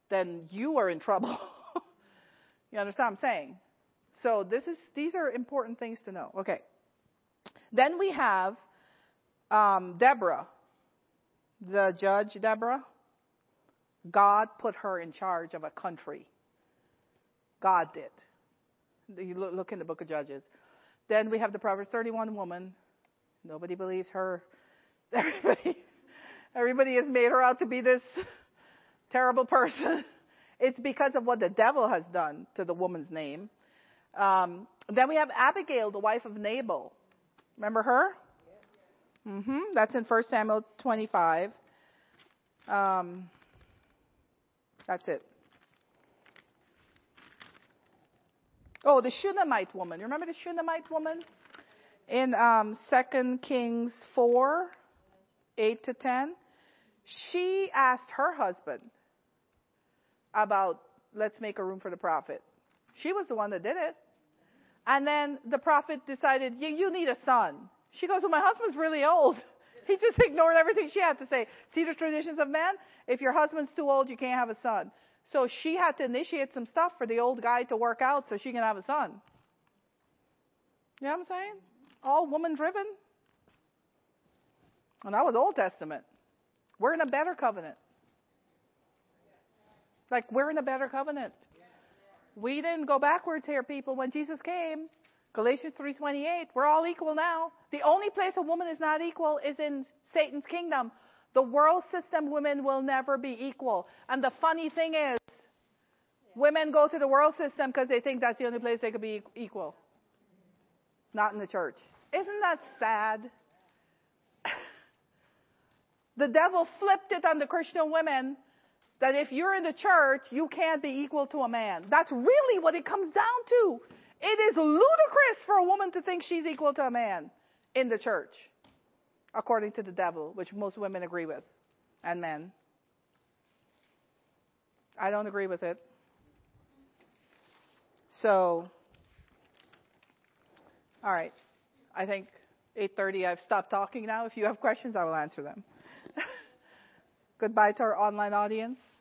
then you are in trouble. you understand what I'm saying? So this is, these are important things to know. Okay. Then we have um, Deborah, the judge Deborah. God put her in charge of a country. God did. You look in the book of Judges. Then we have the Proverbs 31 woman. Nobody believes her. Everybody, everybody has made her out to be this terrible person. It's because of what the devil has done to the woman's name. Um, then we have Abigail, the wife of Nabal. Remember her? Mm-hmm. That's in 1 Samuel 25. Um, that's it. Oh, the Shunammite woman. You remember the Shunammite woman? In um, 2 Kings 4, 8 to 10. She asked her husband about, let's make a room for the prophet. She was the one that did it. And then the prophet decided, yeah, you need a son. She goes, well, my husband's really old. He just ignored everything she had to say. See the traditions of men? If your husband's too old, you can't have a son. So she had to initiate some stuff for the old guy to work out so she can have a son. You know what I'm saying? All woman driven. And that was Old Testament. We're in a better covenant. Like we're in a better covenant. We didn't go backwards here, people. When Jesus came, Galatians 3:28, we're all equal now. The only place a woman is not equal is in Satan's kingdom. The world system, women will never be equal. And the funny thing is, women go to the world system because they think that's the only place they could be equal. Not in the church. Isn't that sad? The devil flipped it on the Christian women that if you're in the church, you can't be equal to a man. That's really what it comes down to. It is ludicrous for a woman to think she's equal to a man in the church, according to the devil, which most women agree with, and men. I don't agree with it. So, all right. I think 8:30 I've stopped talking now. If you have questions, I will answer them. Goodbye to our online audience.